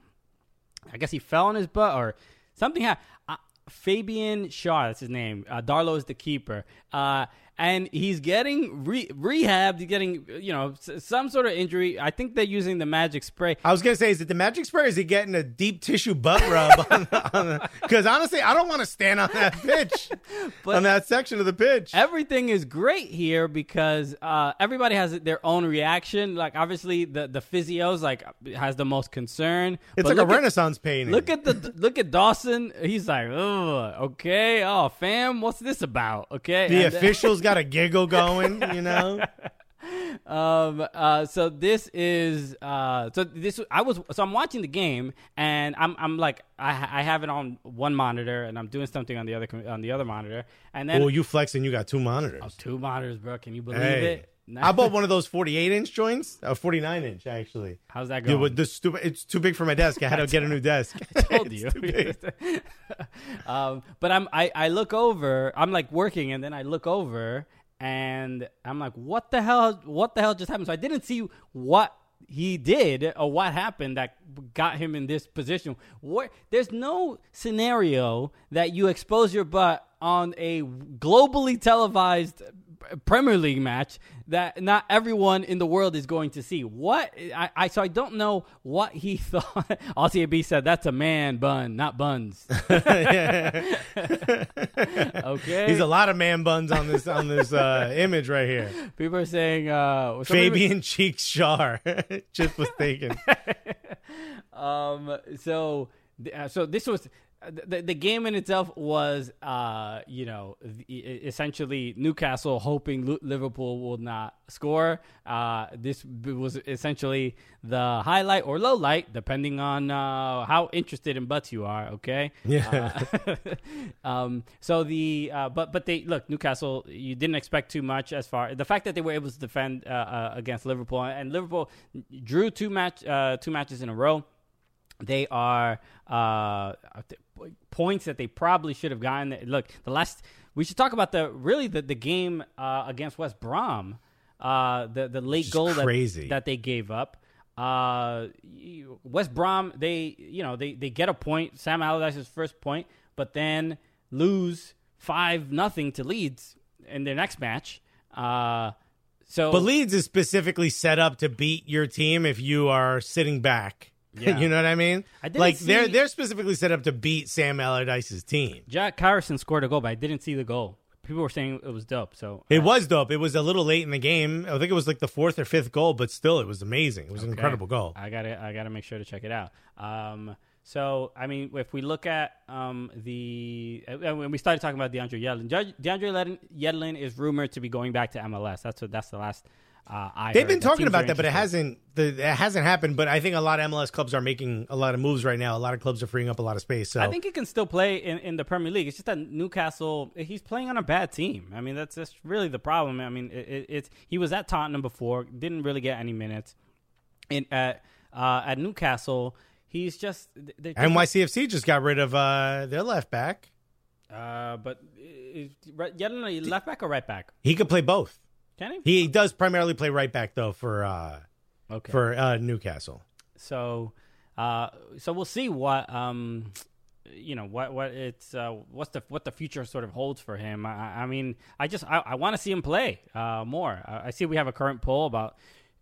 I guess he fell on his butt or something happened. Uh, Fabian Schär, that's his name. Uh, Darlow is the keeper. Uh, and he's getting re- rehabbed. He's getting, you know, some sort of injury. I think they're using the magic spray. I was gonna say, is it the magic spray? Or is he getting a deep tissue butt rub? Because honestly, I don't want to stand on that pitch, But- on that section of the pitch. Everything is great here because uh, everybody has their own reaction. Like obviously, the the physios like has the most concern. It's But like a at- Renaissance painting. Look at the look at Dawson. He's like, oh, okay, oh, fam, what's this about? Okay, the And- official's got a giggle going. You know. Um. Uh. So this is. Uh. So this. I was. So I'm watching the game, and I'm. I'm like. I. I have it on one monitor, and I'm doing something on the other. On the other monitor, and then Oh, you flexing? You got two monitors. two monitors, bro. Can you believe Hey. it? I bought one of those 48 inch joints, a 49 inch actually. How's that Dude, going? with the stupid, it's too big for my desk. I had to get a new desk. I told you. um, but I'm I, I look over. I'm like working, and then I look over, and I'm like, what the hell? What the hell just happened? So I didn't see what he did or what happened that got him in this position. What? There's no scenario that you expose your butt on a globally televised Premier League match that not everyone in the world is going to see. What I, I so I don't know what he thought. Aussie AB said that's a man bun, not buns. okay, He's a lot of man buns on this on this uh, image right here. people are saying uh, Fabian Cheeks Schär just was thinking. Um. So, uh, so this was the the game in itself was, uh, you know, essentially Newcastle hoping Liverpool will not score. Uh, this was essentially the highlight or low light, depending on uh, how interested in butts you are. Okay. Yeah. Uh, um. So the uh, but but they look Newcastle. You didn't expect too much as far the fact that they were able to defend uh, uh, against Liverpool and Liverpool drew two match uh, two matches in a row they are uh, points that they probably should have gotten. Look, the last we should talk about the really the the game uh, against West Brom, uh, the the late Just goal that, that they gave up. Uh, West Brom, they you know they they get a point, Sam Allardyce's first point, but then lose five nothing to Leeds in their next match. Uh, so But Leeds is specifically set up to beat your team if you are sitting back. Yeah. you know what I mean? I didn't like they're they're specifically set up to beat Sam Allardyce's team. Jack Harrison scored a goal, but I didn't see the goal. People were saying it was dope. So It was dope. It was a little late in the game. I think it was like the fourth or fifth goal, but still, it was amazing. It was an incredible goal. I gotta I gotta make sure to check it out. Um, so I mean, if we look at um, the uh, when we started talking about DeAndre Yedlin, DeAndre Yedlin is rumored to be going back to MLS. That's what that's the last uh, I. They've been talking about that, but it hasn't. The, it hasn't happened. But I think a lot of MLS clubs are making a lot of moves right now. A lot of clubs are freeing up a lot of space. So I think he can still play in, in the Premier League. It's just that Newcastle, he's playing on a bad team. I mean, that's that's really the problem. I mean, it, it, it's he was at Tottenham before, didn't really get any minutes. In at uh, at Newcastle, he's just they're just- NYCFC just got rid of uh, their left back. Uh, but right, Yedlin a left back or right back? He could play both. Can he? He does primarily play right back though for uh, Okay. for uh, Newcastle. so, uh, so we'll see what um, you know what what it's uh, what's the what the future sort of holds for him. I, I mean, I just I, I want to see him play uh, more. I, I see we have a current poll about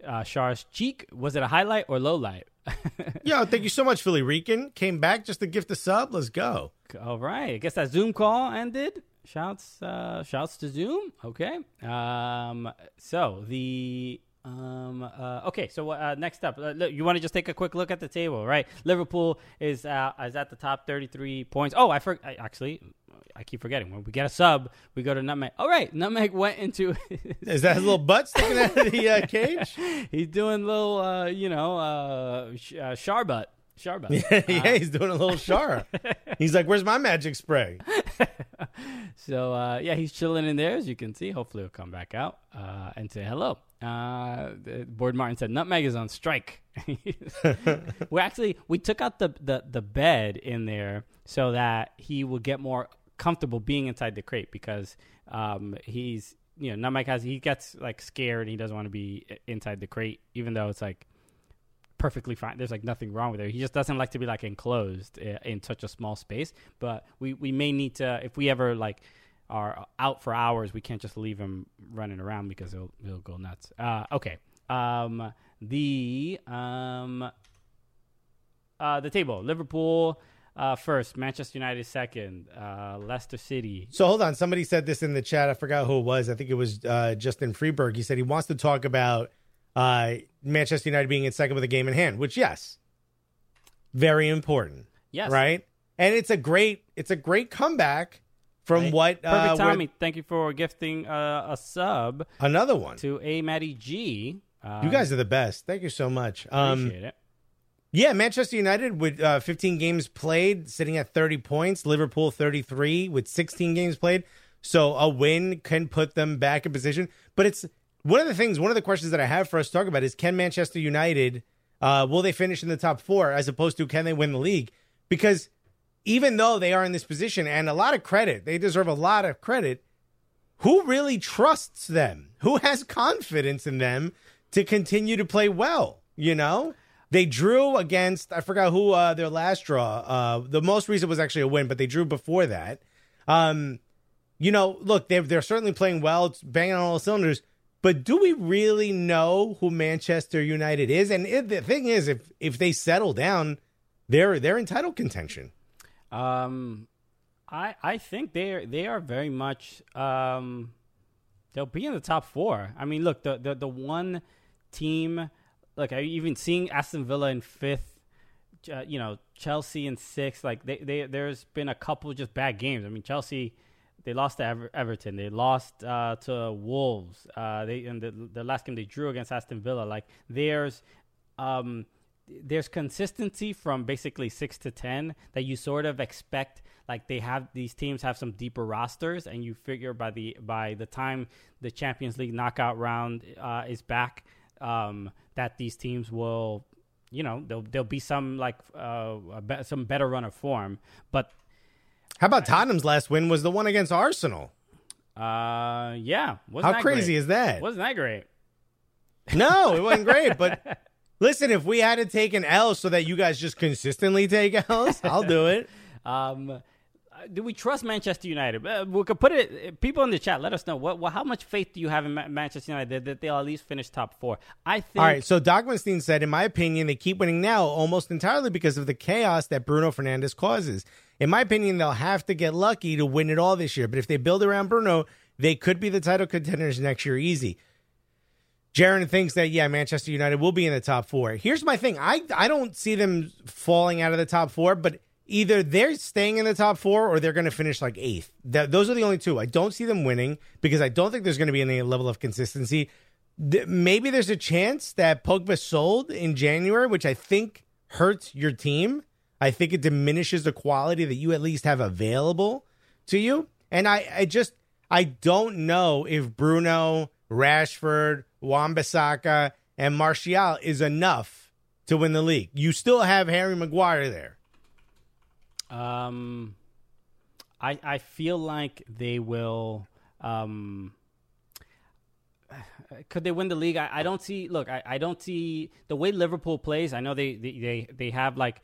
uh, Schär's cheek. Was it a highlight or low light? Yo, thank you so much, Philly Rican. Came back just to gift a sub. Let's go. All right. I guess that Zoom call ended. Shouts, uh, shouts to Zoom. Okay. Um, so the um, uh, okay. So uh, next up, uh, look, you want to just take a quick look at the table, right? Liverpool is uh, is at the top, thirty three points. Oh, I, for- I actually. I keep forgetting. When we get a sub, we go to Nutmeg. All right, Nutmeg went into. Is that his little butt sticking out of the uh, cage? he's doing little, uh, you know, uh, sh- uh, Sharbut. Sharbut. yeah, he's doing a little Schär. He's like, "Where's my magic spray?" So uh, yeah, he's chilling in there as you can see. Hopefully, he'll come back out uh, and say hello. Uh, Board Martin said Nutmeg is on strike. we actually we took out the, the the bed in there so that he would get more comfortable being inside the crate because um, he's you know Nutmeg has he gets like scared. And he doesn't want to be inside the crate, even though it's like perfectly fine. There's like nothing wrong with it. He just doesn't like to be like enclosed i- in such a small space. But we, we may need to if we ever like are out for hours, we can't just leave him running around because he'll he'll go nuts. Uh, okay. Um, the um, uh, the table: Liverpool uh, first, Manchester United second, uh, Leicester City. So hold on. Somebody said this in the chat. I forgot who it was. I think it was uh, Justin Freeberg. He said he wants to talk about uh, Manchester United being in second with a game in hand. Which, yes, very important. Yes, Right. And it's a great, it's a great comeback from Right. what uh, Perfect timing. Thank you for gifting uh, a sub another one. to A Matty G. Uh, You guys are the best. Thank you so much. Um, appreciate it. Yeah, Manchester United with uh, 15 games played, sitting at 30 points. Liverpool 33 with 16 games played. So a win can put them back in position. But it's one of the things, one of the questions that I have for us to talk about is can Manchester United, uh, will they finish in the top four as opposed to can they win the league? Because even though they are in this position, and a lot of credit, they deserve a lot of credit, who really trusts them? Who has confidence in them to continue to play well? You know? They drew against I forgot who uh, their last draw. Uh, the most recent was actually a win, but they drew before that. Um, you know, look, they're they're certainly playing well. It's banging on all cylinders. But do we really know who Manchester United is? And it, the thing is, if if they settle down, they're they're in title contention. Um, I I think they they are very much um, they'll be in the top four. I mean, look the the the one team. Look, I even seeing Aston Villa in fifth. Uh, you know, Chelsea in sixth. Like they, they there's been a couple just bad games. I mean, Chelsea they lost to Ever- Everton. They lost uh, to Wolves. Uh, they and the, the last game they drew against Aston Villa. Like there's um, there's consistency from basically six to ten that you sort of expect. Like they have these teams have some deeper rosters, and you figure by the by the time the Champions League knockout round uh, is back, um, that these teams will, you know, there'll there'll be some like uh, be- some better run of form. But How about Tottenham's last win was the one against Arsenal? uh, yeah, wasn't How that crazy great? is that? Wasn't that great? No, it wasn't great. But listen, if we had to take an L so that you guys just consistently take L's, I'll do it. Um, do we trust Manchester United? Uh, we could put it. People in the chat, let us know what, what how much faith do you have in Ma- Manchester United that, that they'll at least finish top four? I think. All right, so Dogmanstein said, in my opinion, they keep winning now almost entirely because of the chaos that Bruno Fernandes causes. In my opinion, they'll have to get lucky to win it all this year. But if they build around Bruno, they could be the title contenders next year easy. Jaron thinks that yeah, Manchester United will be in the top four. Here's my thing: I I don't see them falling out of the top four, but either they're staying in the top four or they're going to finish like eighth. That, those are the only two. I don't see them winning because I don't think there's going to be any level of consistency. Maybe there's a chance that Pogba sold in January, which I think hurts your team. I think it diminishes the quality that you at least have available to you. And I, I just I don't know if Bruno, Rashford, Wan-Bissaka, and Martial is enough to win the league. You still have Harry Maguire there. Um, I I feel like they will. Um, could they win the league? I, I don't see. Look, I, I don't see the way Liverpool plays. I know they they they, they have like.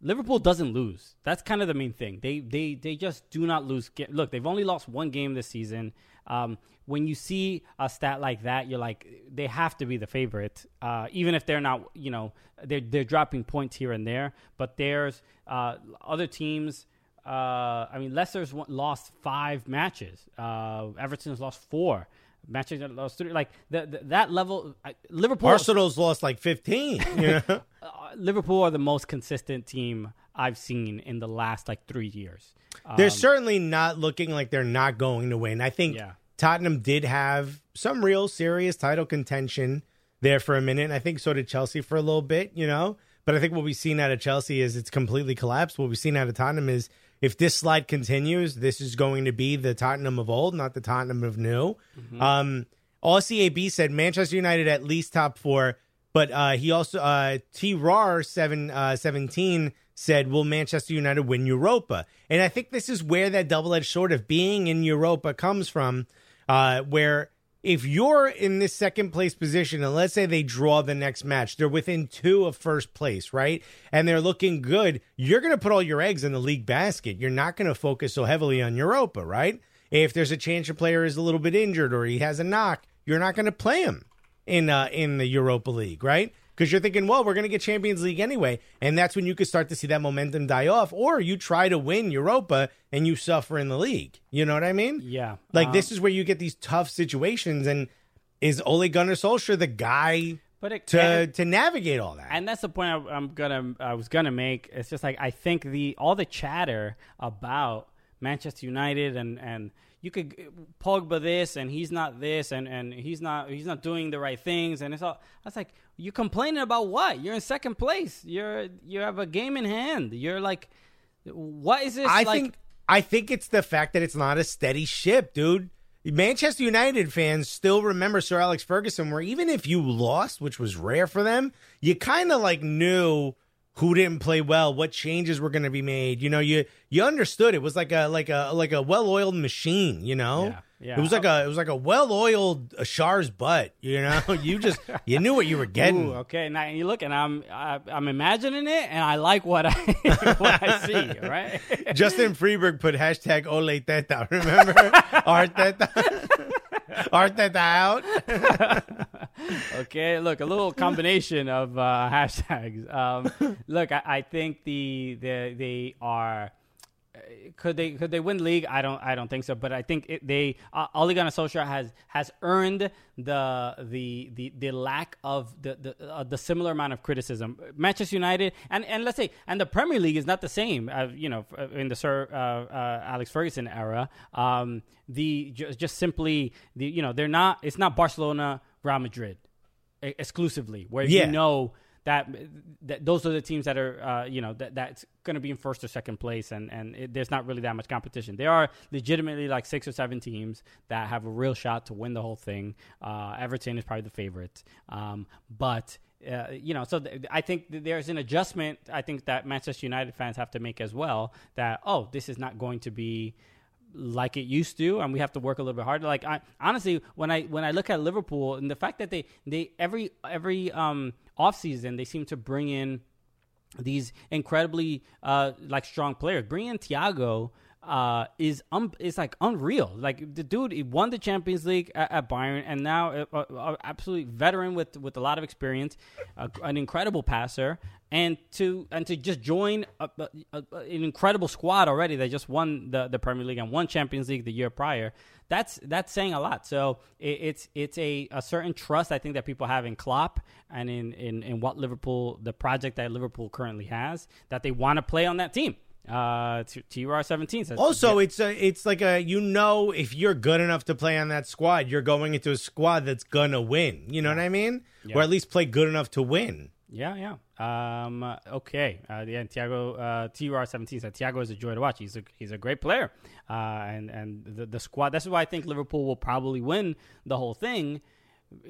Liverpool doesn't lose. That's kind of the main thing. They they they just do not lose. Look, they've only lost one game this season. Um, when you see a stat like that, you're like, they have to be the favorite, uh, even if they're not. You know, they're they're dropping points here and there. But there's uh, other teams. Uh, I mean, Leicester's won- lost five matches. Uh, Everton's lost four. Manchester lost three. Like the, the, that level, Liverpool. Arsenal's lost like 15. You know? uh, Liverpool are the most consistent team I've seen in the last like three years. they're certainly not looking like they're not going to win. I think Yeah. Tottenham did have some real serious title contention there for a minute. And I think so did Chelsea for a little bit, you know. But I think what we've seen out of Chelsea is it's completely collapsed. What we've seen out of Tottenham is if this slide continues, this is going to be the Tottenham of old, not the Tottenham of new. Um, Aussie AB said Manchester United at least top four, but uh, he also uh, T Rar seven uh, seventeen said, "Will Manchester United win Europa?" And I think this is where that double edged sword of being in Europa comes from, uh, where if you're in this second place position and let's say they draw the next match, they're within two of first place, right? And they're looking good. You're going to put all your eggs in the league basket. You're not going to focus so heavily on Europa, right? If there's a chance your player is a little bit injured or he has a knock, you're not going to play him in uh, in the Europa League, right? Because you're thinking, well, we're going to get Champions League anyway, and that's when you could start to see that momentum die off, or you try to win Europa and you suffer in the league. You know what I mean? Yeah. Like Um, this is where you get these tough situations, and is Ole Gunnar Solskjaer the guy But it, to and, to navigate all that? and that's the point I, I'm gonna I was gonna make. It's just like I think the all the chatter about Manchester United and and you could Pogba this and he's not this and and he's not he's not doing the right things and it's all. I was like, you complaining about what? You're in second place. You're you have a game in hand. You're like, what is this? I like, think I think it's the fact that it's not a steady ship, dude. Manchester United fans still remember Sir Alex Ferguson, where even if you lost, which was rare for them, you kind of like knew who didn't play well, what changes were going to be made. You know, you you understood it was like a like a like a well oiled machine. You know, Yeah. Yeah. It was like a it was like a well oiled Schär's butt. You know, you just you knew what you were getting. Ooh, okay, now you look, and I'm I, I'm imagining it, and I like what I what I see. Right? Justin Freeberg put hashtag Ole Teta. Remember Arteta? Arteta out. okay, look, a little combination of uh, hashtags. Um, look, I, I think the the they are. Uh, Could they could they win league? I don't I don't think so. But I think it, they uh, Ole Gunnar Solskjaer has has earned the the the, the lack of the the, uh, the similar amount of criticism. Manchester United and, and let's say and the Premier League is not the same. Uh, you know, in the Sir uh, uh, Alex Ferguson era, um, the just, just simply the you know they're not. It's not Barcelona, Real Madrid exclusively, where Yeah. you know that, that those are the teams that are uh, you know that that's going to be in first or second place, and and it, there's not really that much competition. There are legitimately like six or seven teams that have a real shot to win the whole thing. Uh, Everton is probably the favorite, um, but. Uh, you know, so th- I think th- there's an adjustment. I think that Manchester United fans have to make as well. That oh, this is not going to be like it used to, and we have to work a little bit harder. Like I honestly, when I when I look at Liverpool and the fact that they they every every um offseason they seem to bring in these incredibly uh like strong players. Bringing in Thiago uh is um is like unreal. Like the dude he won the Champions League at, at Bayern and now uh, uh, uh, absolute veteran with with a lot of experience, uh, an incredible passer and to and to just join a, a, a, an incredible squad already that just won the, the Premier League and won Champions League the year prior. That's that's saying a lot. So it, it's it's a, a certain trust I think that people have in Klopp and in, in, in what Liverpool the project that Liverpool currently has that they want to play on that team. Uh, TR seventeen says Also, it's a, it's like a you know if you're good enough to play on that squad, you're going into a squad that's gonna win. You know what I mean? Or at least play good enough to win. Yeah, yeah. Um, okay. Uh, yeah, Thiago uh, TUR seventeen said Thiago is a joy to watch. He's a he's a great player. Uh, and and the the squad. That's why I think Liverpool will probably win the whole thing,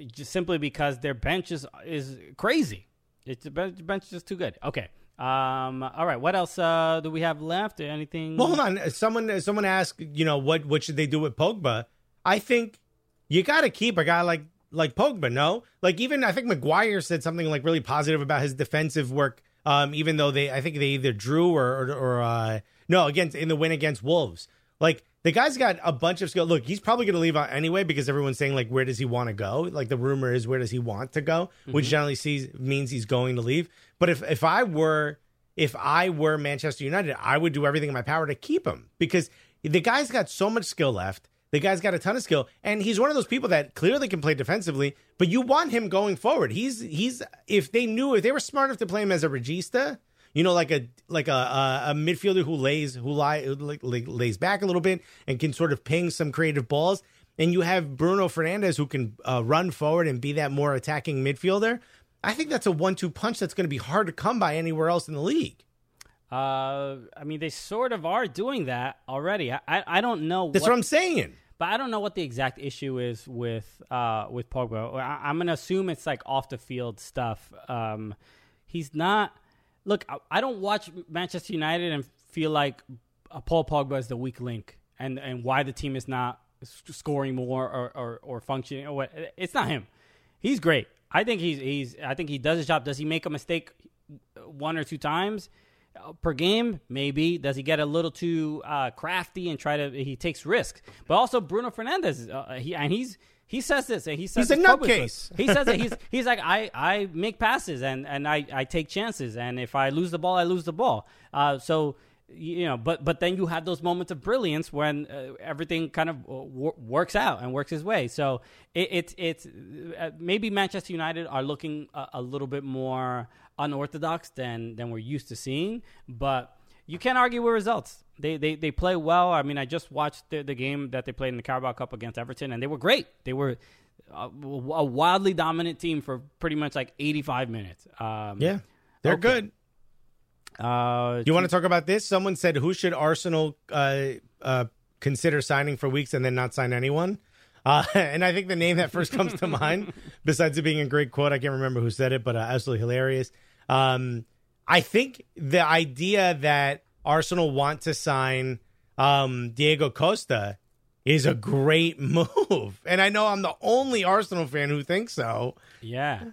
just simply because their bench is is crazy. It's the bench, bench is just too good. Okay. Um. All right. What else uh, do we have left? Anything? Well, hold on. Someone someone asked, you know, what what should they do with Pogba? I think you got to keep a guy like like Pogba. No, like even I think Maguire said something like really positive about his defensive work. Um, even though they, I think they either drew or or, or uh, no against in the win against Wolves. Like the guy's got a bunch of skill. Look, he's probably going to leave out anyway because everyone's saying like, where does he want to go? Like the rumor is, where does he want to go? Which generally sees means he's going to leave. But if if I were if I were Manchester United, I would do everything in my power to keep him because the guy's got so much skill left. The guy's got a ton of skill, and he's one of those people that clearly can play defensively. But you want him going forward. He's he's if they knew if they were smart enough to play him as a regista, you know, like a like a a, a midfielder who lays who lie like, lays back a little bit and can sort of ping some creative balls. And you have Bruno Fernandes who can uh, run forward and be that more attacking midfielder. I think that's a one-two punch that's going to be hard to come by anywhere else in the league. Uh, I mean, they sort of are doing that already. I I, I don't know. That's what, I'm saying. But I don't know what the exact issue is with uh with Pogba. I, I'm gonna assume it's like off the field stuff. Um, he's not. Look, I, I don't watch Manchester United and feel like uh, Paul Pogba is the weak link, and and why the team is not scoring more or or, or functioning. Or what? It's not him. He's great. I think he's he's. I think he does his job. Does he make a mistake one or two times? Uh, per game, maybe. Does he get a little too uh, crafty and try to? He takes risks, but also Bruno Fernandes. Uh, he and he's he says this. and He says He's a nutcase. He says that he's he's like I I make passes and and I I take chances and if I lose the ball I lose the ball. Uh, so you know, but but then you have those moments of brilliance when uh, everything kind of uh, wor- works out and works his way. So it, it's it's uh, maybe Manchester United are looking a, a little bit more unorthodox than than we're used to seeing, but you can't argue with results. They they they play well. I mean, I just watched the, the game that they played in the Carabao Cup against Everton, and they were great. They were a, a wildly dominant team for pretty much like 85 minutes. Um, Yeah, they're Okay. good. Uh, You want to talk about this? Someone said, "Who should Arsenal uh, uh, consider signing for weeks and then not sign anyone?" Uh, and I think the name that first comes to mind, besides it being a great quote, I can't remember who said it, but uh, absolutely hilarious. Um, I think the idea that Arsenal want to sign um, Diego Costa is a great move. And I know I'm the only Arsenal fan who thinks so. Yeah.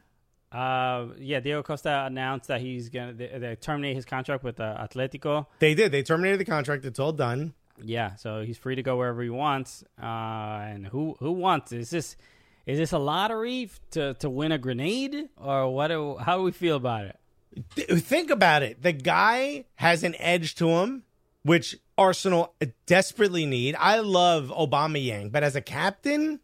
Uh, yeah, Diego Costa announced that he's gonna they, they terminate his contract with uh, Atletico. They did. They terminated the contract. It's all done. Yeah, so he's free to go wherever he wants. Uh, and who who wants? Is this is this a lottery to to win a grenade or what? Do, how do we feel about it? Th- Think about it. The guy has an edge to him, which Arsenal desperately need. I love Aubameyang, but as a captain,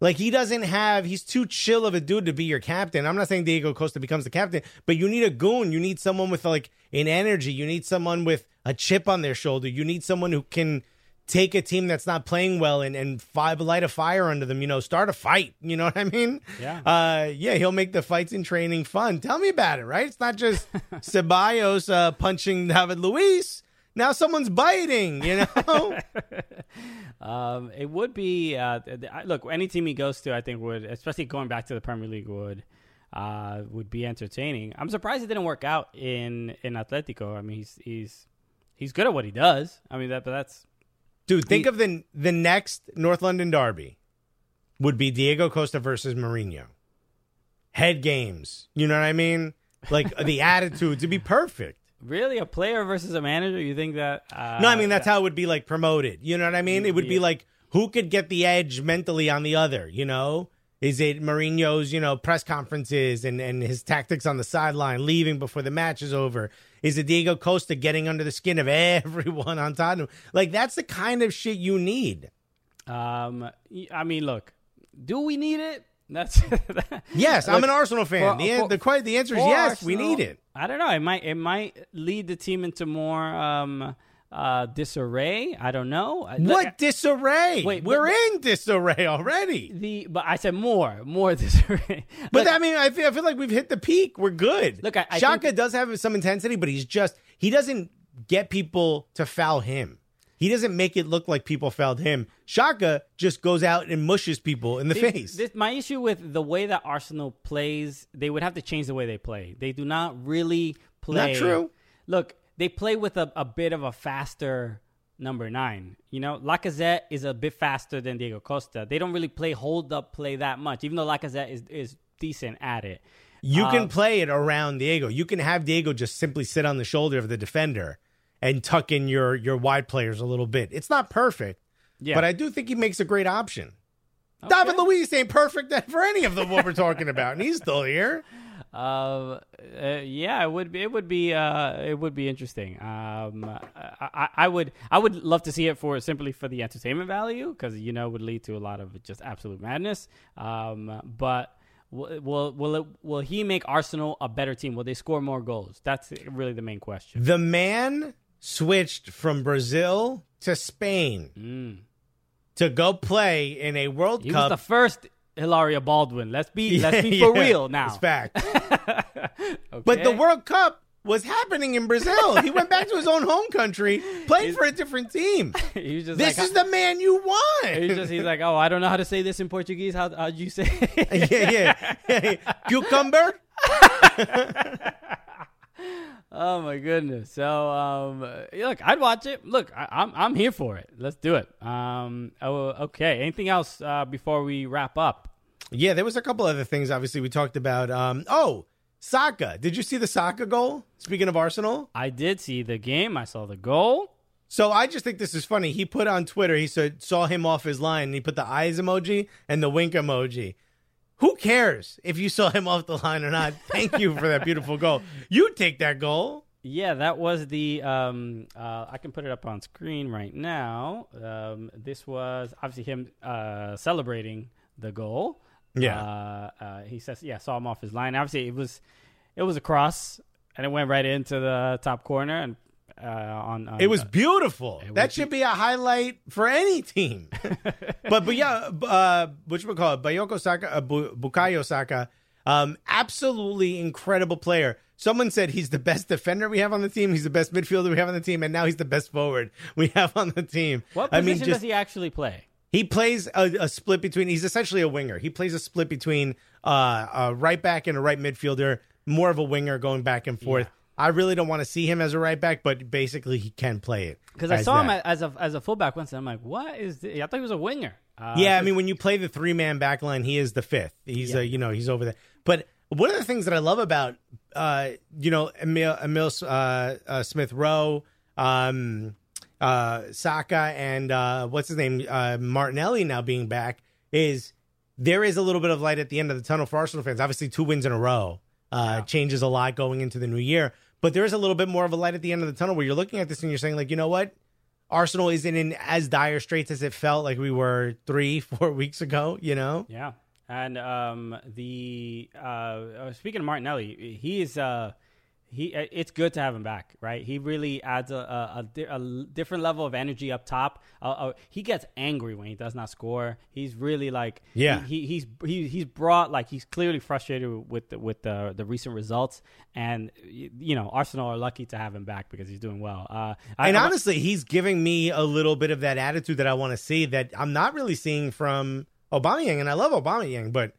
like he doesn't have, he's too chill of a dude to be your captain. I'm not saying Diego Costa becomes the captain, but you need a goon. You need someone with like an energy. You need someone with a chip on their shoulder. You need someone who can take a team that's not playing well and, and five, light a fire under them, you know, start a fight. You know what I mean? Yeah. Uh, yeah, he'll make the fights in training fun. Tell me about it, right? It's not just Ceballos uh, punching David Luiz. Now someone's biting, you know? Um, it would be uh, th- th- I- look any team he goes to, I think would, especially going back to the Premier League, would uh, would be entertaining. I'm surprised it didn't work out in in Atletico. I mean, he's he's he's good at what he does. I mean, that but that's Dude, think of the the next North London derby would be Diego Costa versus Mourinho. Head games. You know what I mean? Like the attitude to be perfect. really a player versus a manager. You think that? Uh, No, I mean that's how it would be like promoted. You know what I mean? It would be like who could get the edge mentally on the other, you know? Is it Mourinho's, you know, press conferences and, and his tactics on the sideline, leaving before the match is over? Is it Diego Costa getting under the skin of everyone on Tottenham? Like that's the kind of shit you need. Um, I mean, look, do we need it? That's Yes, I'm an Arsenal fan. for- the, for- the, the answer is yes, we need it. I don't know. It might it might lead the team into more um uh disarray. I don't know. Look, What disarray? Wait, We're but- in disarray already. the but I said more more disarray. But Look, I mean, I feel, I feel like we've hit the peak. We're good. Look, I- I Xhaka think- does have some intensity, but he's just he doesn't get people to foul him. He doesn't make it look like people fouled him. Xhaka just goes out and mushes people in the This- face. This, my issue with the way that Arsenal plays, they would have to change the way they play. They do not really play. Not true. Look, they play with a, a bit of a faster number nine. You know, Lacazette is a bit faster than Diego Costa. They don't really play hold up play that much, even though Lacazette is is decent at it. you Uh, can play it around Diego. You can have Diego just simply sit on the shoulder of the defender and tuck in your your wide players a little bit. It's not perfect, Yeah, but I do think he makes a great option. David Luiz ain't perfect for any of the what we're talking about, and he's still here. Uh, uh, yeah, it would be. It would be. Uh, it would be interesting. Um, I, I, would. I would love to see it for simply for the entertainment value because you know it would lead to a lot of just absolute madness. Um, but will will will, it, will he make Arsenal a better team? Will they score more goals? That's really the main question. The man switched from Brazil to Spain to go play in a World Mm. He Cup. was the first Hilaria Baldwin. Let's be. let's be for yeah, real now. It's fact. But the World Cup was happening in Brazil. he went back to his own home country, played for a different team. He was just This like, is the man you want. He's just. He's like, oh, I don't know how to say this in Portuguese. How how'd you say? it?" yeah, yeah, yeah. Cucumber. Oh my goodness! So, um, look, I'd watch it. Look, I, I'm I'm here for it. Let's do it. Um, oh, okay. Anything else uh, before we wrap up? Yeah, there was a couple other things. Obviously, we talked about. Um, oh, Saka. Did you see the Saka goal? Speaking of Arsenal, I did see the game. I saw the goal. so I just think this is funny. He put on Twitter. He said saw him off his line. And he put the eyes emoji and the wink emoji. Who cares if you saw him off the line or not? Thank you for that beautiful goal. You take that goal. Yeah, that was the. Um, uh, I can put it up on screen right now. Um, this was obviously him uh, celebrating the goal. Yeah. Uh, uh, he says, "Yeah, saw him off his line." Obviously, it was it was a cross, and it went right into the top corner. And uh, on, on It was beautiful. It that should be a highlight for any team. but but yeah, uh, which we call it, Bayoko Saka, uh, Bu- Bukayo Saka, um, absolutely incredible player. Someone said he's the best defender we have on the team. He's the best midfielder we have on the team, and now he's the best forward we have on the team. what I position mean, just does he actually play? he plays a, a split between. He's essentially a winger. He plays a split between uh, a right back and a right midfielder. More of a winger going back and forth. I really don't want to see him as a right back, but basically he can play it. Because I saw him as a as a fullback once, and I'm like, what is? This? I thought he was a winger. Uh, yeah, I mean, when you play the three man back line, he is the fifth. He's Yeah. uh, you know he's over there. But one of the things that I love about uh, you know Emile Emile uh, uh, Smith Rowe, um, uh, Saka, and uh, what's his name uh, Martinelli now being back is there is a little bit of light at the end of the tunnel for Arsenal fans. Obviously, two wins in a row uh, changes a lot going into the new year. But there is a little bit more of a light at the end of the tunnel where you're looking at this and you're saying, like, you know what? Arsenal isn't in as dire straits as it felt like we were three, four weeks ago, you know? Yeah, and um, the uh, uh, speaking of Martinelli, he is uh, he. uh, It's good to have him back, right? He really adds a a, a, a different level of energy up top. Uh, uh, he gets angry when he does not score. He's really like Yeah. He, he he's he, he's brought like he's clearly frustrated with the, with the the recent results, and you know Arsenal are lucky to have him back because he's doing well. Uh, I, And I- honestly, he's giving me a little bit of that attitude that I want to see that I'm not really seeing from Aubameyang, and I love Aubameyang, but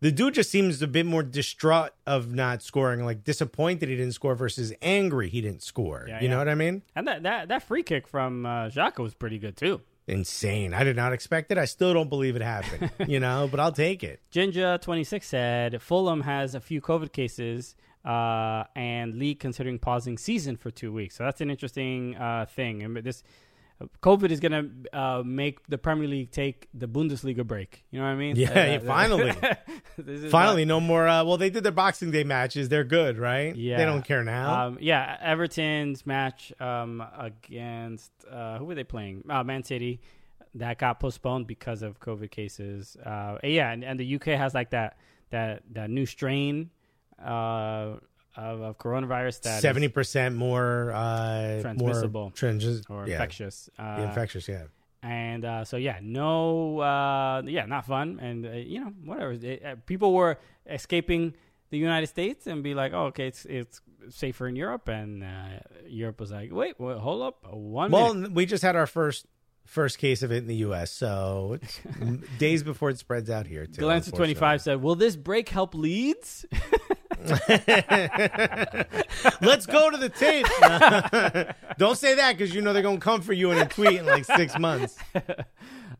the dude just seems a bit more distraught of not scoring, like disappointed he didn't score versus angry he didn't score. Yeah, you know what I mean? and that, that that free kick from uh, Xhaka was pretty good too. Insane. I did not expect it. I still don't believe it happened, you know, but I'll take it. Ginger26 said Fulham has a few COVID cases uh, and league considering pausing season for two weeks. So that's an interesting uh, thing. And this COVID is going to uh, make the Premier League take the Bundesliga break. You know what I mean? Yeah, Uh, yeah, finally. Finally, not- no more. Uh, well, they did their Boxing Day matches. They're good, right? yeah, They don't care now. Um, yeah, Everton's match um, against uh, who were they playing? Uh, Man City. That got postponed because of COVID cases. Uh, yeah, and, and the UK has like that that that new strain uh, of, of coronavirus that is- Seventy percent more uh, Transmissible. more trans- or yeah, infectious. Uh, infectious. Yeah. and uh, so yeah, no, uh, yeah, not fun, and uh, you know whatever. It, uh, people were escaping the United States and be like, oh, okay, it's it's safer in Europe, and uh, Europe was like, wait, wait hold up, one Well, minute. we just had our first first case of it in the U.S., so it's days before it spreads out here. Too, Glance twenty five said, will this break help Leeds? Let's go to the tape. Don't say that because you know they're gonna come for you in a tweet in like six months.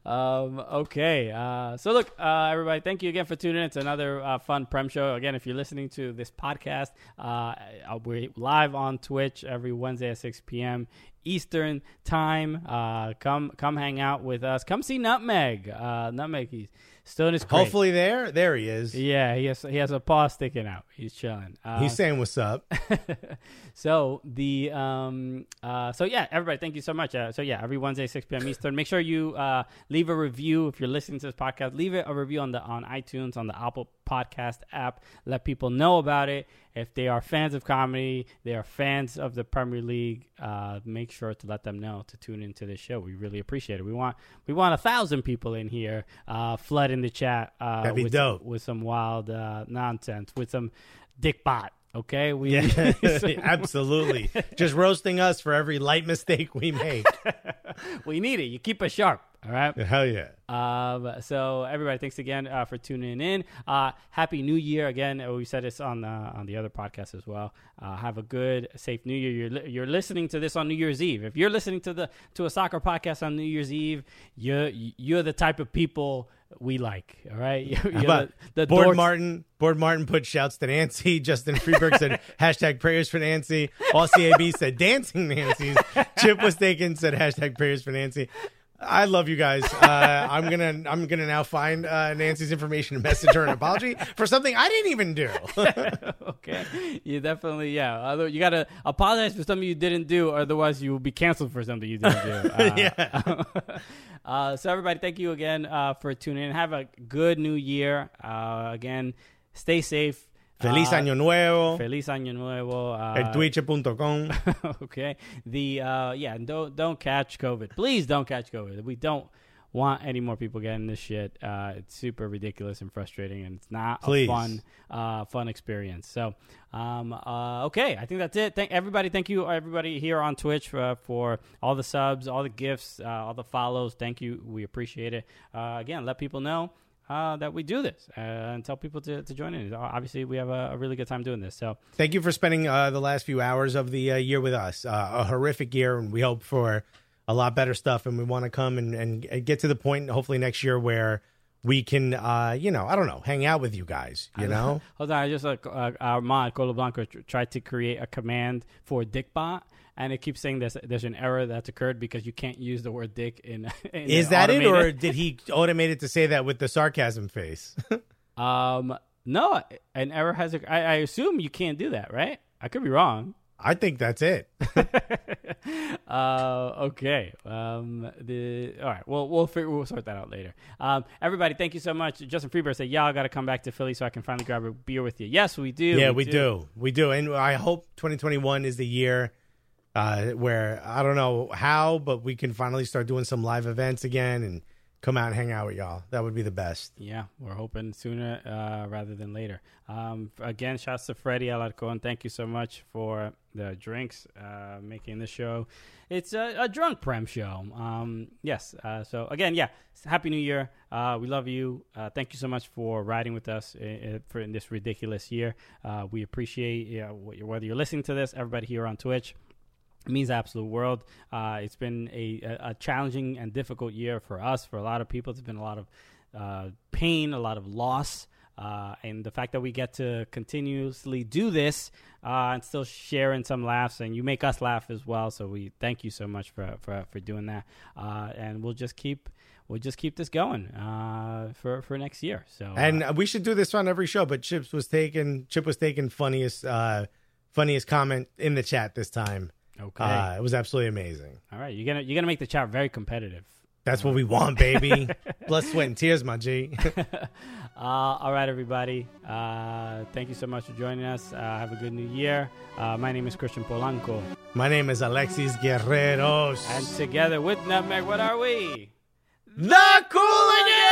Um, okay. Uh, so look, uh, everybody, thank you again for tuning in. to another uh, fun Prem show. Again, if you're listening to this podcast, uh, uh, we're live on Twitch every Wednesday at 6 p.m. Eastern time. Uh, come, come hang out with us. Come see Nutmeg. Uh, Nutmeg, he's still in his crate. Hopefully, there, there he is. Yeah, he has he has a paw sticking out. He's chilling. Uh, He's saying what's up. so the um uh so yeah everybody thank you so much uh, so yeah every wednesday 6 p.m eastern make sure you uh leave a review if you're listening to this podcast leave it a review on the on itunes on the apple podcast app let people know about it if they are fans of comedy they are fans of the premier league uh make sure to let them know to tune into this show we really appreciate it we want we want a thousand people in here uh flood in the chat uh That'd be with dope. with some wild uh nonsense with some dick bot okay we Yeah, absolutely. Just roasting us for every light mistake we make. we need it. You keep us sharp. All right. Hell yeah. Um, so everybody, thanks again uh, for tuning in. Uh, Happy New Year again. uh, We said this on the on the other podcast as well. Uh, have a good, safe New Year. You're li- you're listening to this on New Year's Eve. If you're listening to the to a soccer podcast on New Year's Eve, you're you're the type of people we like. All right. But the, the Board dorks- Martin, Board Martin put shouts to Nancy. Justin Freeberg said hashtag prayers for Nancy. All CAB said dancing Nancy's. Chip was taken said hashtag prayers for Nancy. I love you guys. Uh, I'm gonna I'm gonna now find uh, Nancy's information and message her an apology for something I didn't even do. okay. You definitely, yeah. Although you got to apologize for something you didn't do, otherwise you will be canceled for something you didn't do. Uh, yeah. uh, so everybody, thank you again uh, for tuning in. Have a good new year. Uh, again, stay safe. Feliz Uh, Año Nuevo. Feliz año nuevo. Uh, El twitch.com. okay. The uh, yeah, don't don't catch COVID. Please don't catch COVID. We don't want any more people getting this shit. Uh, it's super ridiculous and frustrating, and it's not Please. a fun uh, fun experience. So, um, uh, okay, I think that's it. Thank everybody. Thank you everybody here on Twitch uh, for all the subs, all the gifts, uh, all the follows. Thank you. We appreciate it. Uh, again, let people know. Uh, that we do this uh, and tell people to, to join in. Obviously, we have a, a really good time doing this. So Thank you for spending uh, the last few hours of the uh, year with us. Uh, a horrific year, and we hope for a lot better stuff. And we want to come and, and, get to the point, hopefully next year, where we can, uh, you know, I don't know, hang out with you guys. You know, Hold on, I just uh, uh, our mod Colo Blanco tr- tried to create a command for DickBot, and it keeps saying there's there's an error that's occurred because you can't use the word dick in. in is that it, or did he automate it to say that with the sarcasm face? um no an error has? I, I assume you can't do that, right? I could be wrong. I think that's it. uh, okay. Um, the all right. Well, we'll figure, we'll sort that out later. Um, everybody, thank you so much. Justin Freeberg said, "Y'all got to come back to Philly so I can finally grab a beer with you." Yes, we do. yeah, we do. We do. And I hope 2021 is the year uh, where I don't know how, but we can finally start doing some live events again and come out and hang out with y'all. That would be the best. Yeah, we're hoping sooner uh, rather than later. Um, again, shouts to Freddie Alarcon. Thank you so much for the drinks, uh, making the show. It's a, a drunk prem show. Um, yes. Uh, so again, yeah. Happy New Year. Uh, we love you. Uh, thank you so much for riding with us for in this ridiculous year. Uh, we appreciate you know, whether you're listening to this, everybody here on Twitch. Means absolute world. Uh, it's been a, a, challenging and difficult year for us, for a lot of people. It's been a lot of uh, pain, a lot of loss. Uh, and the fact that we get to continuously do this uh, and still share in some laughs, and you make us laugh as well. So we thank you so much for for, for doing that. Uh, and we'll just keep we'll just keep this going uh, for for next year. So uh, And we should do this on every show. But Chips was taking Chip was taking funniest uh, funniest comment in the chat this time. Okay, Uh, it was absolutely amazing. all right, you're gonna you're gonna make the chat very competitive. That's what we want, baby. Blood, sweat, and tears, my G. Uh, all right, everybody. Uh, thank you so much for joining us. Uh, have a good new year. Uh, my name is Christian Polanco. my name is Alexis Guerreros. And together with Nutmeg, what are we? the Cooligan!